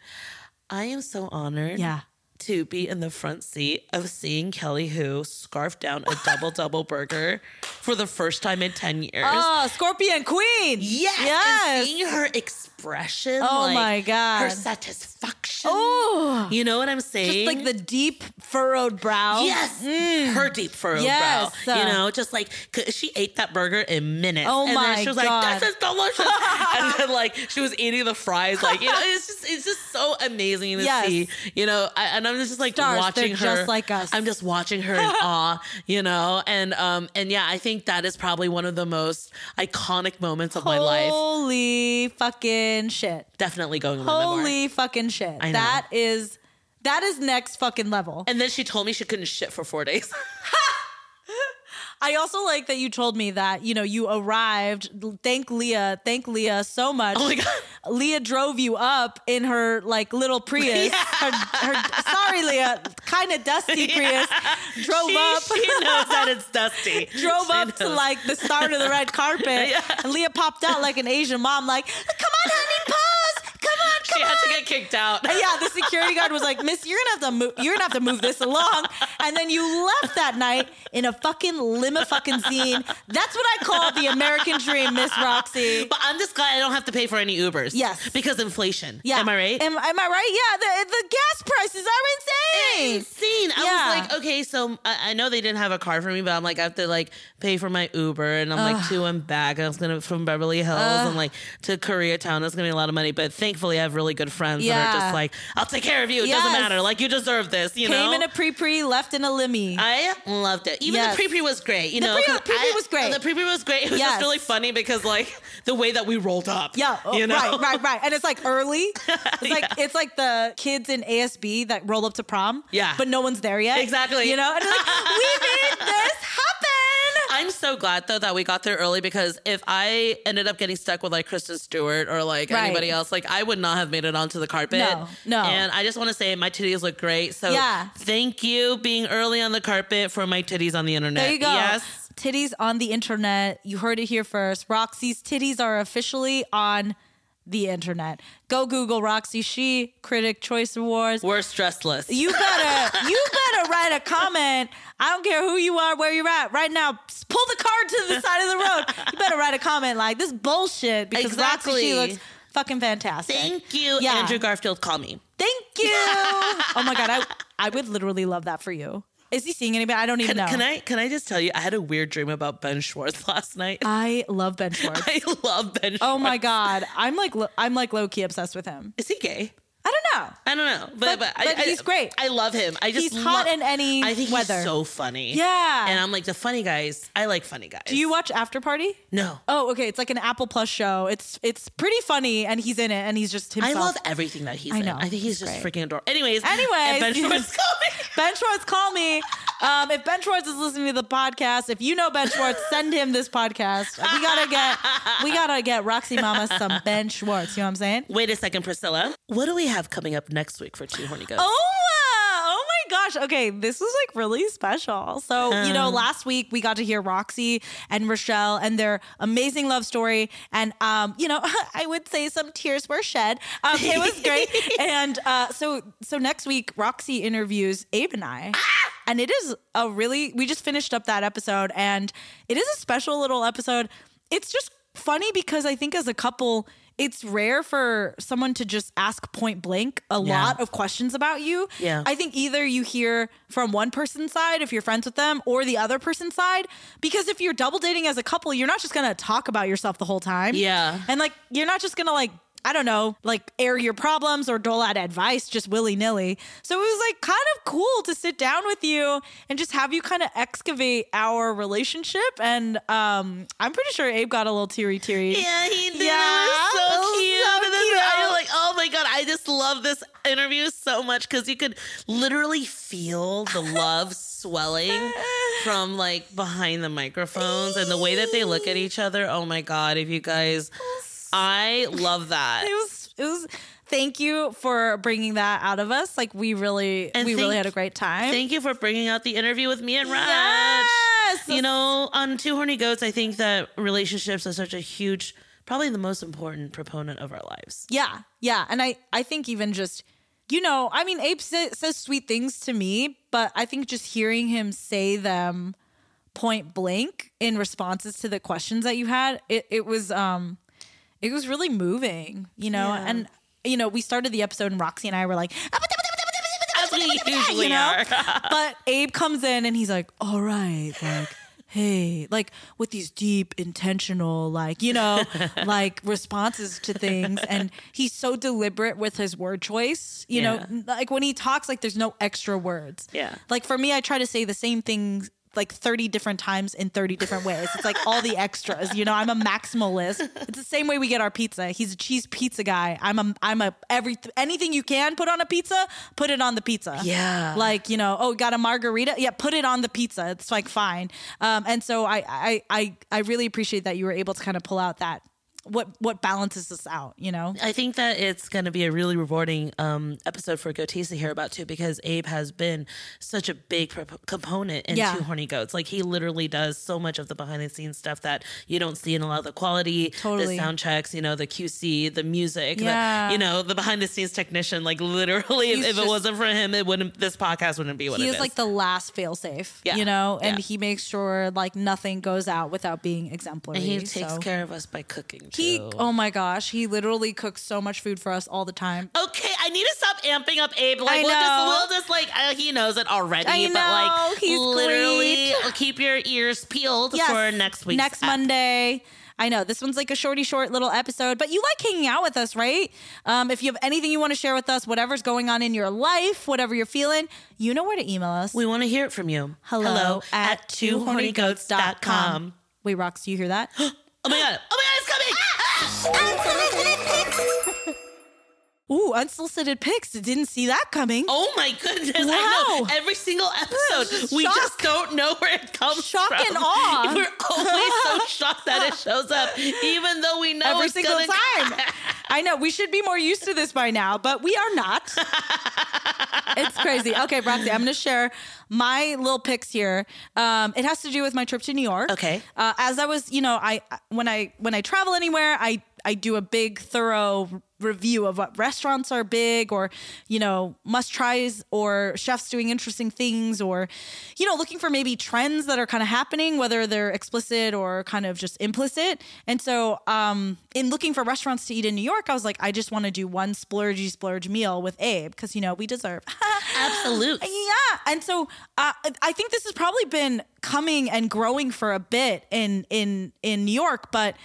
I am so honored Yeah. To be in the front seat of seeing Kelly Hu scarf down a double double burger for the first time in 10 years. Oh, Scorpion Queen. Yes. Yes. And seeing her expression. Oh like, my God. Her satisfaction. Oh. You know what I'm saying? Just like the deep furrowed brow. Yes, her deep furrowed Yes. brow. You know, just like she ate that burger in minutes. Oh and my then she was God. like, "This is delicious," and then like she was eating the fries. Like you know, it's just it's just so amazing to Yes. see. You know, I, and I'm just like Stars, watching her, just like us. I'm just watching her in awe. You know, and um and yeah, I think that is probably one of the most iconic moments of my life. Holy fucking shit. Definitely going on the memoir. Holy fucking shit. I know. That is that is next fucking level. And then she told me she couldn't shit for four days. I also like that you told me that, you know, you arrived. Thank Leah. Thank Leah so much. Oh my God. Leah drove you up in her like little Prius. Yeah. Her, her, sorry, Leah. Kind of dusty Prius. Drove she, up. she knows that it's dusty. drove She up to like the start of the red carpet. Yeah. And Leah popped out like an Asian mom, like, come on, honey, pause. Come on, come She had to get kicked out. And yeah, the security guard was like, "Miss, you're gonna have to move. You're gonna have to move this along." And then you left that night in a fucking limo fucking zine. That's what I call the American dream, Miss Roxy. But I'm just glad I don't have to pay for any Ubers. Yes. Because inflation. Yeah, Am I right? Am, am I right? Yeah, the the gas prices are insane. Insane. I Yeah. was like, okay, so I, I know they didn't have a car for me, but I'm like, I have to like pay for my Uber and I'm like to and back. I was gonna from Beverly Hills and like to Koreatown. That's gonna be a lot of money. But thankfully I have really good friends that are just like, I'll take care of you. It Yes. doesn't matter. Like you deserve this, you Came know? in a pre pre, left in a limi. I loved it. Even Yes. the pre-pre was great. You The know, pre- pre-pre was great. The pre-pre was great. It was Yes. just really funny because like the way that we rolled up. yeah, oh, you know? right, right, right. And it's like early. It's like it's like the kids in ASB that roll up to prom. Yeah. but no one's there yet. Exactly. You know, and it's like we made this happen. I'm so glad though that we got there early because if I ended up getting stuck with like Kristen Stewart or like Right. anybody else, like I would not have made it onto the carpet. No, no. And I just want to say my titties look great. So Yeah. thank you being early on the carpet for my titties on the internet. There you go. Yes. Titties on the internet. You heard it here first. Roxy's titties are officially on the internet. Go Google Roxy Shih Critic Choice Awards. Worst dressed list. You better you better write a comment. I don't care who you are, where you're at. Right now, pull the car to the side of the road. You better write a comment like this bullshit because Roxy Shih Exactly. looks fucking fantastic. Thank you, Yeah. Andrew Garfield. Call me. Thank you. oh my god, I I would literally love that for you. Is he seeing anybody? I don't even Can, know. can I can I just tell you? I had a weird dream about Ben Schwartz last night. I love Ben Schwartz. I love Ben. Oh my god, I'm like I'm like low key obsessed with him. Is he gay? I don't know. I don't know, but But- but, but I- he's great. I love him. I just He's hot in any I think weather. he's so funny. Yeah. and I'm like the funny guys. I like funny guys. Do you watch After Party? No. Oh, okay. It's like an Apple Plus show. It's it's pretty funny, and he's in it, and he's just himself. I love everything that he's I in. know. I think he's, He's just great. freaking adorable. Anyways, Anyways, Ben. Schwartz called me. Ben Schwartz, call me. Um, if Ben Schwartz is listening to the podcast, if you know Ben Schwartz, send him this podcast. We gotta get we gotta get Roxy Mama some Ben Schwartz. You know what I'm saying? Wait a second, Priscilla. What do we have coming up next week for Two Horny Goats? Oh, uh, oh my gosh. Okay, this was like really special. So, you know, last week we got to hear Roxy and Rochelle and their amazing love story. And, um, you know, I would say some tears were shed. Um, it was great. and uh, so, so next week, Roxy interviews Abe and I. And it is a really, we just finished up that episode and it is a special little episode. It's just funny because I think as a couple, it's rare for someone to just ask point blank a Yeah. lot of questions about you. Yeah. I think either you hear from one person's side if you're friends with them or the other person's side. Because if you're double dating as a couple, you're not just gonna talk about yourself the whole time. Yeah. And like you're not just gonna like I don't know, like air your problems or dole out advice just willy nilly. So it was like kind of cool to sit down with you and just have you kind of excavate our relationship. And um, I'm pretty sure Abe got a little teary teary. Yeah, he did. Yeah, so cute. so And then cute. I was like, oh my god, I just love this interview so much because you could literally feel the love swelling from like behind the microphones and the way that they look at each other. Oh my god, if you guys, I love that. It was it was. Thank you for bringing that out of us. Like we really, And we really had a great time. Thank you for bringing out the interview with me and Raj. Yes! You know, on Two Horny Goats, I think that relationships are such a huge, probably the most important proponent of our lives. Yeah, yeah, and I I think even just you know, I mean, sa- says sweet things to me, but I think just hearing him say them point blank in responses to the questions that you had, it it was um it was really moving, you know, Yeah. and you know, we started the episode and Roxy and I were like. As we usually you know? are. but Abe comes in and he's like, all right, like, hey, like with these deep, intentional, like, you know, like responses to things. And he's so deliberate with his word choice, you Yeah. know, like when he talks, like there's no extra words. Yeah. Like for me, I try to say the same things like 30 different times in 30 different ways. It's like all the extras, you know, I'm a maximalist. It's the same way we get our pizza. He's a cheese pizza guy. I'm a I'm a every anything you can put on a pizza, put it on the pizza. Yeah. Like, you know, oh, got a margarita? Yeah, put it on the pizza. It's like fine. Um, and so I I I I really appreciate that you were able to kind of pull out that what what balances us out, you know? I think that it's going to be a really rewarding um, episode for Goatees to hear about too, because Abe has been such a big pro- component in Yeah. Two Horny Goats. Like he literally does so much of the behind the scenes stuff that you don't see in a lot of the quality, Totally. the sound checks, you know, the QC, the music, the- Yeah. you know, the behind the scenes technician. Like literally, if, He's if it just- wasn't for him, it wouldn't. This podcast wouldn't be what he it is like the last failsafe, Yeah. you know, and Yeah. he makes sure like nothing goes out without being exemplary. and he takes so. care of us by cooking too. He, oh my gosh, he literally cooks so much food for us all the time. Okay, I need to stop amping up Abe. Like I we'll just know. we'll just like uh, he knows it already, I but know, like he's literally great. keep your ears peeled Yes, for next week. next Monday. I know this one's like a shorty short little episode, but you like hanging out with us, right? Um, if you have anything you want to share with us, whatever's going on in your life, whatever you're feeling, you know where to email us. We want to hear it from you. Hello, at twohornygoats.com. Wait, Rox, do you hear that? Oh my god! Oh my god! It's coming! Ooh, unsolicited pics. Didn't see that coming. Oh my goodness! I Wow. know every single episode. Just we shock. just don't know where it comes Shock from. and awe. We're always so shocked that it shows up, even though we know Every single time. I know we should be more used to this by now, but we are not. it's crazy. Okay, Roxy, I'm going to share my little picks here. Um, it has to do with my trip to New York. Okay. Uh, as I was, you know, I when I when I travel anywhere, I I do a big thorough review of what restaurants are big or you know must tries or chefs doing interesting things or you know looking for maybe trends that are kind of happening whether they're explicit or kind of just implicit. And so um in looking for restaurants to eat in New York I was like I just want to do one splurgy splurge meal with Abe because you know we deserve absolutely yeah, and so uh, I think this has probably been coming and growing for a bit in in in New York, but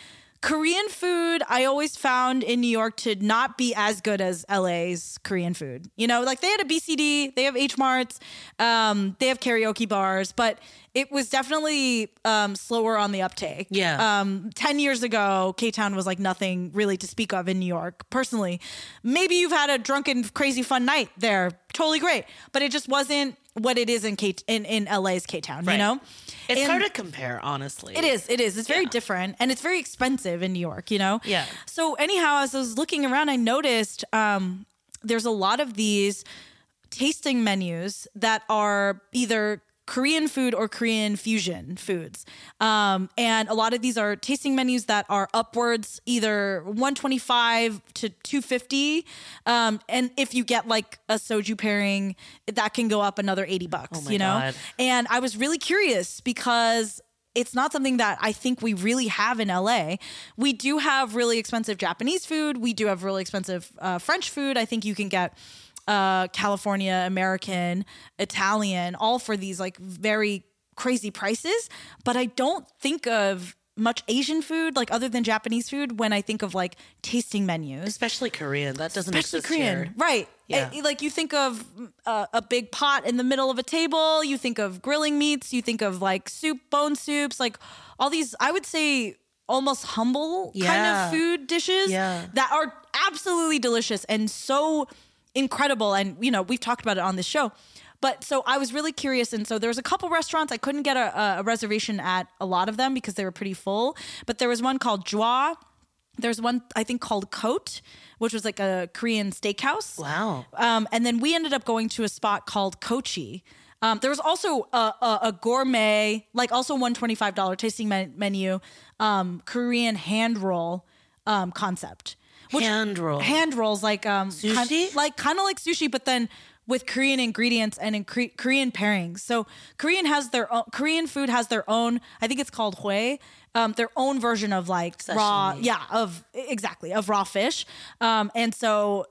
Korean food I always found in New York to not be as good as LA's Korean food. You know, like they had a BCD, they have H Marts, um, they have karaoke bars, but it was definitely um, slower on the uptake. Yeah. Um, 10 years ago, K Town was like nothing really to speak of in New York. Personally, maybe you've had a drunken, crazy fun night there. Totally great. But it just wasn't what it is in K in, in LA's K Town, you know? It's And- hard to compare, honestly. it is. It is. It's very Yeah. different, and it's very expensive in New York. You know. Yeah. So anyhow, as I was looking around, I noticed um, there's a lot of these tasting menus that are either Korean food or Korean fusion foods. Um, and a lot of these are tasting menus that are upwards either 125 to 250. Um, and if you get like a soju pairing, that can go up another 80 bucks, Oh you know? God. And I was really curious because it's not something that I think we really have in LA. We do have really expensive Japanese food. We do have really expensive uh, French food. I think you can get uh, California, American, Italian, all for these like very crazy prices. But I don't think of much Asian food, like other than Japanese food, when I think of like tasting menus Especially Korean. That doesn't especially exist Korean, here. right? Yeah. Like you think of uh, a big pot in the middle of a table. You think of grilling meats. You think of like soup, bone soups, like all these. I would say almost humble kind of food dishes Yeah. that are absolutely delicious and so incredible. And you know we've talked about it on this show. But so I was really curious, and so there was a couple restaurants I couldn't get a, a reservation at a lot of them because they were pretty full. But there was one called Jua. There's one I think called Cote, which was like a Korean steakhouse. Wow. Um, and then we ended up going to a spot called Kochi. Um, there was also a, a, a gourmet, like also one twenty five dollar tasting menu, um, Korean hand roll um, concept. Hand roll. Hand rolls like um, Sushi? kind- like kind of like sushi, but then with Korean ingredients and in Kore- Korean pairings. So Korean has their own Korean food has their own. I think it's called hue. Um, their own version of like raw, yeah, of exactly of raw fish. Um, and so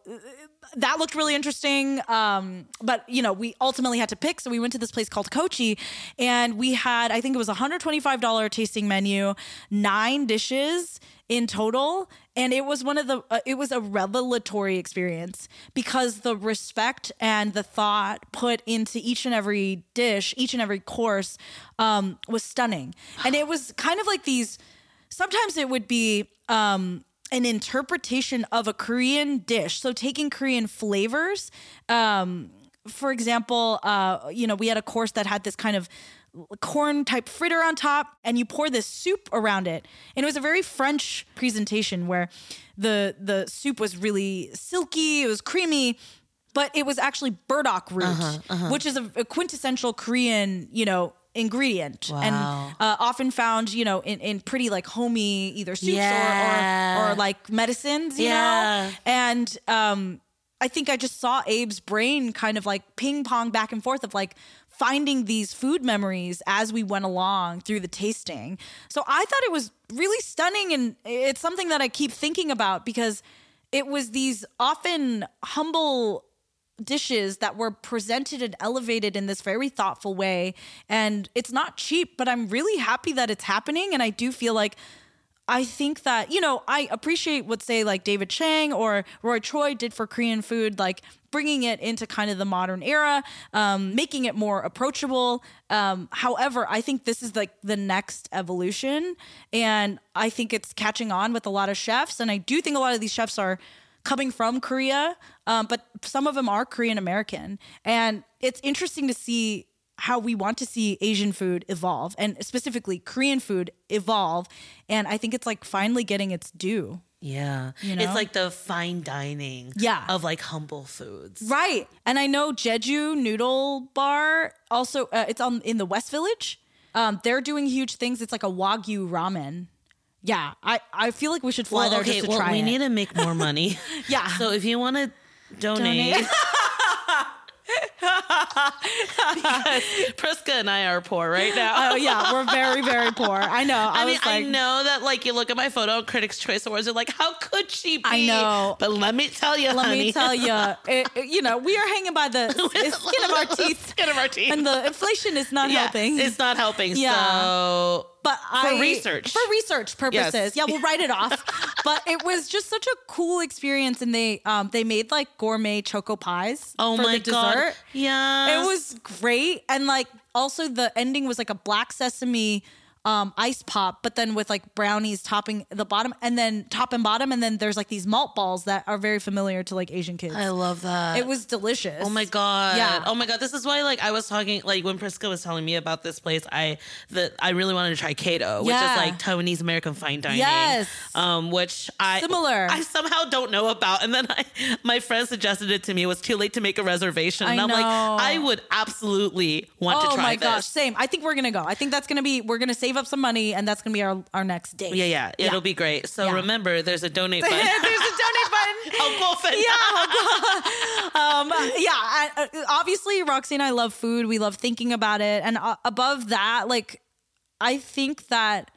that looked really interesting. Um, but you know, we ultimately had to pick, so we went to this place called Kochi, and we had I think it was a hundred twenty five dollar tasting menu, nine dishes in total and it was one of the uh, it was a revelatory experience because the respect and the thought put into each and every dish each and every course um, was stunning and it was kind of like these sometimes it would be um, an interpretation of a Korean dish. So taking Korean flavors, um, for example, uh, you know, we had a course that had this kind of corn type fritter on top and you pour this soup around it and it was a very french presentation where the the soup was really silky it was creamy but it was actually burdock root which is a, a quintessential korean you know ingredient and uh, often found you know in, in pretty like homey either soups Yeah. or, or or like medicines you Yeah. know and um i think i just saw abe's brain kind of like ping pong back and forth of like finding these food memories as we went along through the tasting so i thought it was really stunning and it's something that i keep thinking about because it was these often humble dishes that were presented and elevated in this very thoughtful way. And it's not cheap, but I'm really happy that it's happening. And I do feel like I think that, you know, I appreciate what, say, like David Chang or Roy Choi did for Korean food, like bringing it into kind of the modern era, um, making it more approachable. Um, however, I think this is like the next evolution. And I think it's catching on with a lot of chefs. And I do think a lot of these chefs are coming from Korea, um, but some of them are Korean American. And it's interesting to see how we want to see Asian food evolve and specifically Korean food evolve. And I think it's like finally getting its due. Yeah. You know? It's like the fine dining Yeah. of like humble foods. Right. And I know Jeju Noodle Bar also, uh, it's on in the West Village. Um, they're doing huge things. It's like a Wagyu ramen. Yeah. I, I feel like we should fly Well, there okay, just to well, try we it. need to make more money. Yeah. So if you want to donate, Donate. because Priska and I are poor right now. oh, yeah. We're very, very poor. I know. I, I, mean, was like, I know that like you look at my photo Critics' Choice Awards, you're like, how could she be? I know. But let me tell you, Let honey, me tell you, it, it- you know, we are hanging by the skin of our teeth, Skin of our teeth. and the inflation is not yeah, helping. It's not helping. Yeah. So but I, research. for research purposes. Yes. Yeah, we'll write it off. but it was just such a cool experience, and they um they made like gourmet choco pies. oh for my the god, dessert. yeah, It was great, and like also the ending was like a black sesame um, ice pop, but then with like brownies topping the bottom, and then top and bottom, and then there's like these malt balls that are very familiar to like Asian kids. I love that. it was delicious. Oh my god! Yeah. Oh my god! This is why, like, I was talking, like, when Priska was telling me about this place, I that I really wanted to try Kato, which Yeah. is like Taiwanese American fine dining. Yes. Um, which I Similar. I somehow don't know about, and then I, my friend suggested it to me. It was too late to make a reservation, and I am like. I would absolutely want to try Oh my this. gosh, same. I think we're gonna go. I think that's gonna be. We're gonna save up some money, and that's gonna be our our next date. Yeah, yeah, it'll be great. So Yeah. remember, there's a donate button. There's a donate button. I'll go for it. yeah, um, yeah. I, uh, obviously, Roxy and I love food. We love thinking about it, and uh, above that, like, I think that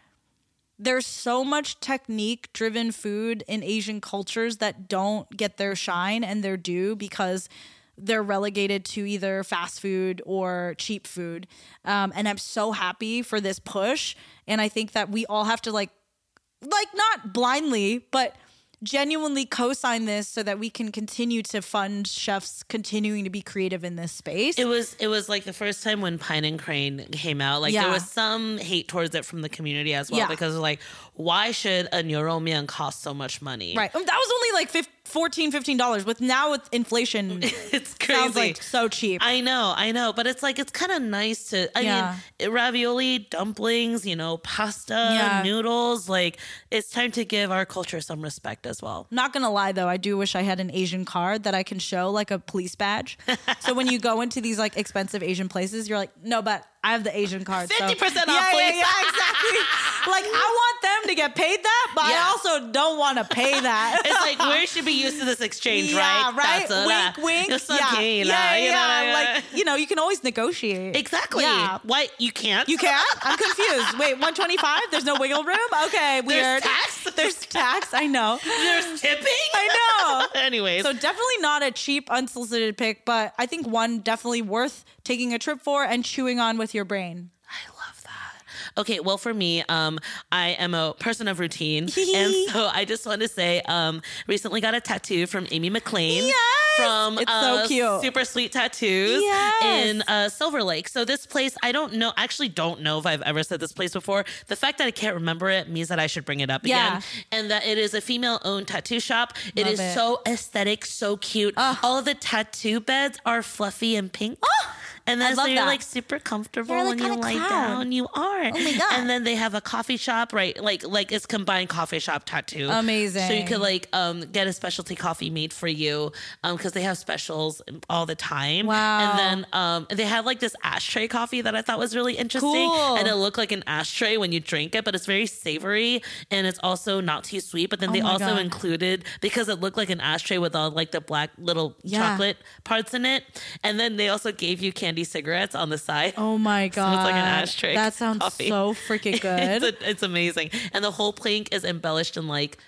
there's so much technique-driven food in Asian cultures that don't get their shine and their due because they're relegated to either fast food or cheap food. Um, and I'm so happy for this push, and I think that we all have to like like not blindly, but genuinely co-sign this so that we can continue to fund chefs continuing to be creative in this space. It was it was like the first time when Pine and Crane came out. Like Yeah. there was some hate towards it from the community as well Yeah. because like why should a mian cost so much money? right. Um, That was only like fif- 14 15 dollars with now with inflation It's crazy. sounds like so cheap. I know, I know, but it's like it's kind of nice to. I Yeah. mean, ravioli, dumplings, you know, pasta, Yeah. noodles. Like it's time to give our culture some respect as well. Not gonna lie though, I do wish I had an Asian card that I can show like a police badge. so when you go into these like expensive Asian places, you're like, no, but I have the Asian card. so- 50% off, yeah, yeah, please. yeah, exactly. like I want them to get paid that, but I also don't want to pay that. It's like we should be used to this exchange, yeah, right? right. That's wink, a- wink. Yeah, okay, yeah, you know, yeah. yeah. Like you know, you can always negotiate. exactly. Yeah. Why you can't? You can't? I'm confused. Wait, 125? There's no wiggle room? Okay, weird. There's tax? There's tax. I know. There's tipping. I know. Anyways, So definitely not a cheap, unsolicited pick, but I think one definitely worth taking a trip for and chewing on with your brain. I love that. Okay, well, for me, um, I am a person of routine, and so I just want to say, um, recently got a tattoo from Amy McLean. Yes! From It's so uh, cute. Super Sweet Tattoos Yes. in uh, Silver Lake. So this place, I don't know, actually don't know if I've ever said this place before. The fact that I can't remember it means that I should bring it up Yeah. again. And that it is a female-owned tattoo shop. It Love is it. so aesthetic, so cute. All of the tattoo beds are fluffy and pink. And then so you're that. like super comfortable You're when you lie down. You are. Oh my God. And then they have a coffee shop, right? Like like it's combined coffee shop tattoo. Amazing. So you could like um get a specialty coffee made for you um because they have specials all the time. Wow. And then um they have like this ashtray coffee that I thought was really interesting. Cool. And it looked like an ashtray when you drink it, but it's very savory and it's also not too sweet. But then Oh they also God. included because it looked like an ashtray with all like the black little Yeah. chocolate parts in it. And then they also gave you candy cigarettes on the side. Oh my So god. it's like an ashtray. That sounds coffee. so freaking good. it's, a- it's amazing. And the whole plank is embellished in like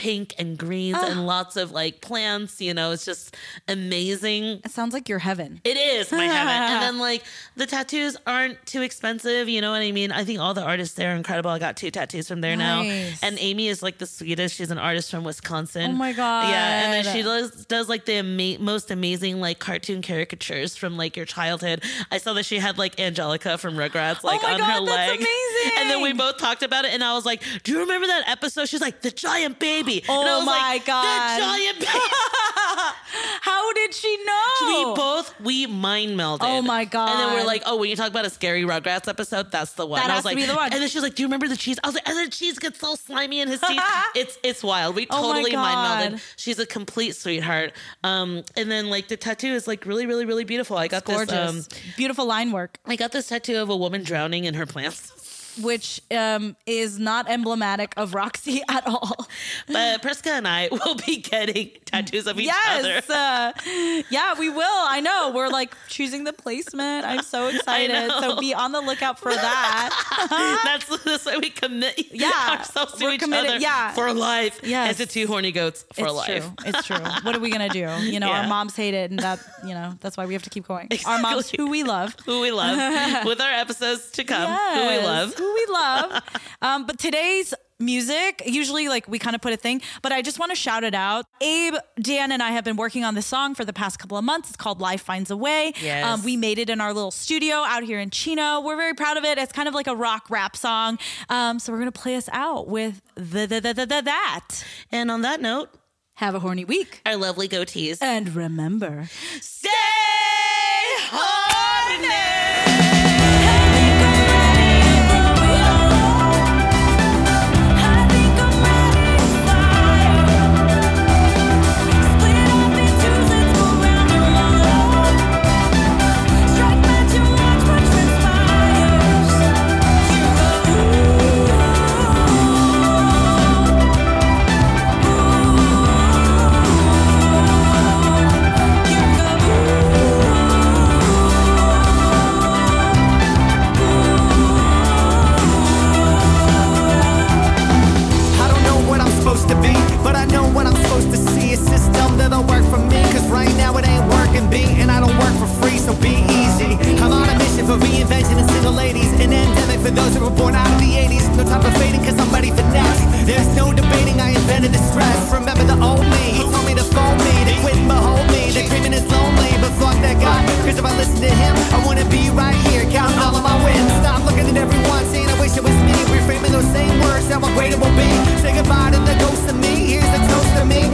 pink and greens Ah. and lots of like plants. You know, it's just amazing. it sounds like your heaven. It is my heaven. And then like the tattoos aren't too expensive, you know what I mean? I think all the artists there are incredible. I got two tattoos from there now. And Amy is like the sweetest. She's an artist from Wisconsin. Oh my God. Yeah, and then she does does like the ama- most amazing like cartoon caricatures from like your childhood. I saw that she had like Angelica from Rugrats like Oh my on God, her that's leg. amazing. And then we both talked about it and I was like, "Do you remember that episode?" She's like, "The giant baby." Oh I was my like, God. The giant. How did she know? We both we mind melded. Oh my god! And then we're like, oh, when you talk about a scary Rugrats episode, that's the one. That and I has was to like, be the one. And then she's like, do you remember the cheese? I was like, and the cheese gets so slimy in his teeth. it's it's wild. We Oh totally mind melded. She's a complete sweetheart. Um, and then like the tattoo is like really, really, really beautiful. I got gorgeous. this. Um, Beautiful line work. I got this tattoo of a woman drowning in her plants. Which um, is not emblematic of Roxy at all. But Priska and I will be getting tattoos of each other. yes, uh, yeah, we will. I know. We're like choosing the placement. I'm so excited. So be on the lookout for that. that's, that's why we commit Yeah, ourselves to we're each committed- other yeah. for life. Yes. And the two horny goats for it's life. true. It's true. What are we gonna do? You know, Yeah. our moms hate it, and that you know that's why we have to keep going. Our moms, who we love. Who we love. With our episodes to come. Who we love. Who we love. Um, but today's music. Usually, like we kind of put a thing, but I just want to shout it out. Abe, Dan, and I have been working on this song for the past couple of months. It's called Life Finds a Way. Yes. Um, we made it in our little studio out here in Chino. We're very proud of it. It's kind of like a rock rap song. Um, so we're gonna play us out with the the the the, the that. And on that note, Have a horny week. our lovely goatees. And remember, Stay right now it ain't working, B. And I don't work for free, so be easy. I'm on a mission for reinvention and single ladies. An endemic for those who were born out of the 80s. No time for fading, cause I'm ready for next. There's no debating, I invented the stress. Remember the old me, he told me to phone me, to quit and behold me. The dreaming is lonely, but fuck that guy. Cause if I listen to him, I wanna be right here, counting all of my wins. Stop looking at everyone, saying I wish it was me. We're those same words, how great it will be. Say goodbye to the ghost of me, here's a toast to me.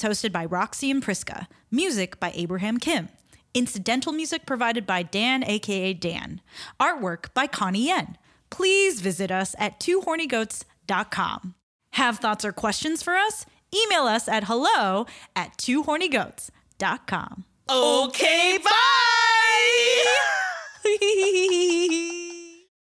Is hosted by Roxy and Priska. Music by Abraham Kim. Incidental music provided by Dan, aka Dan. Artwork by Connie Yen. Please visit us at twohornygoats.com. Have thoughts or questions for us? Email us at hello at twohornygoats.com. Okay, bye.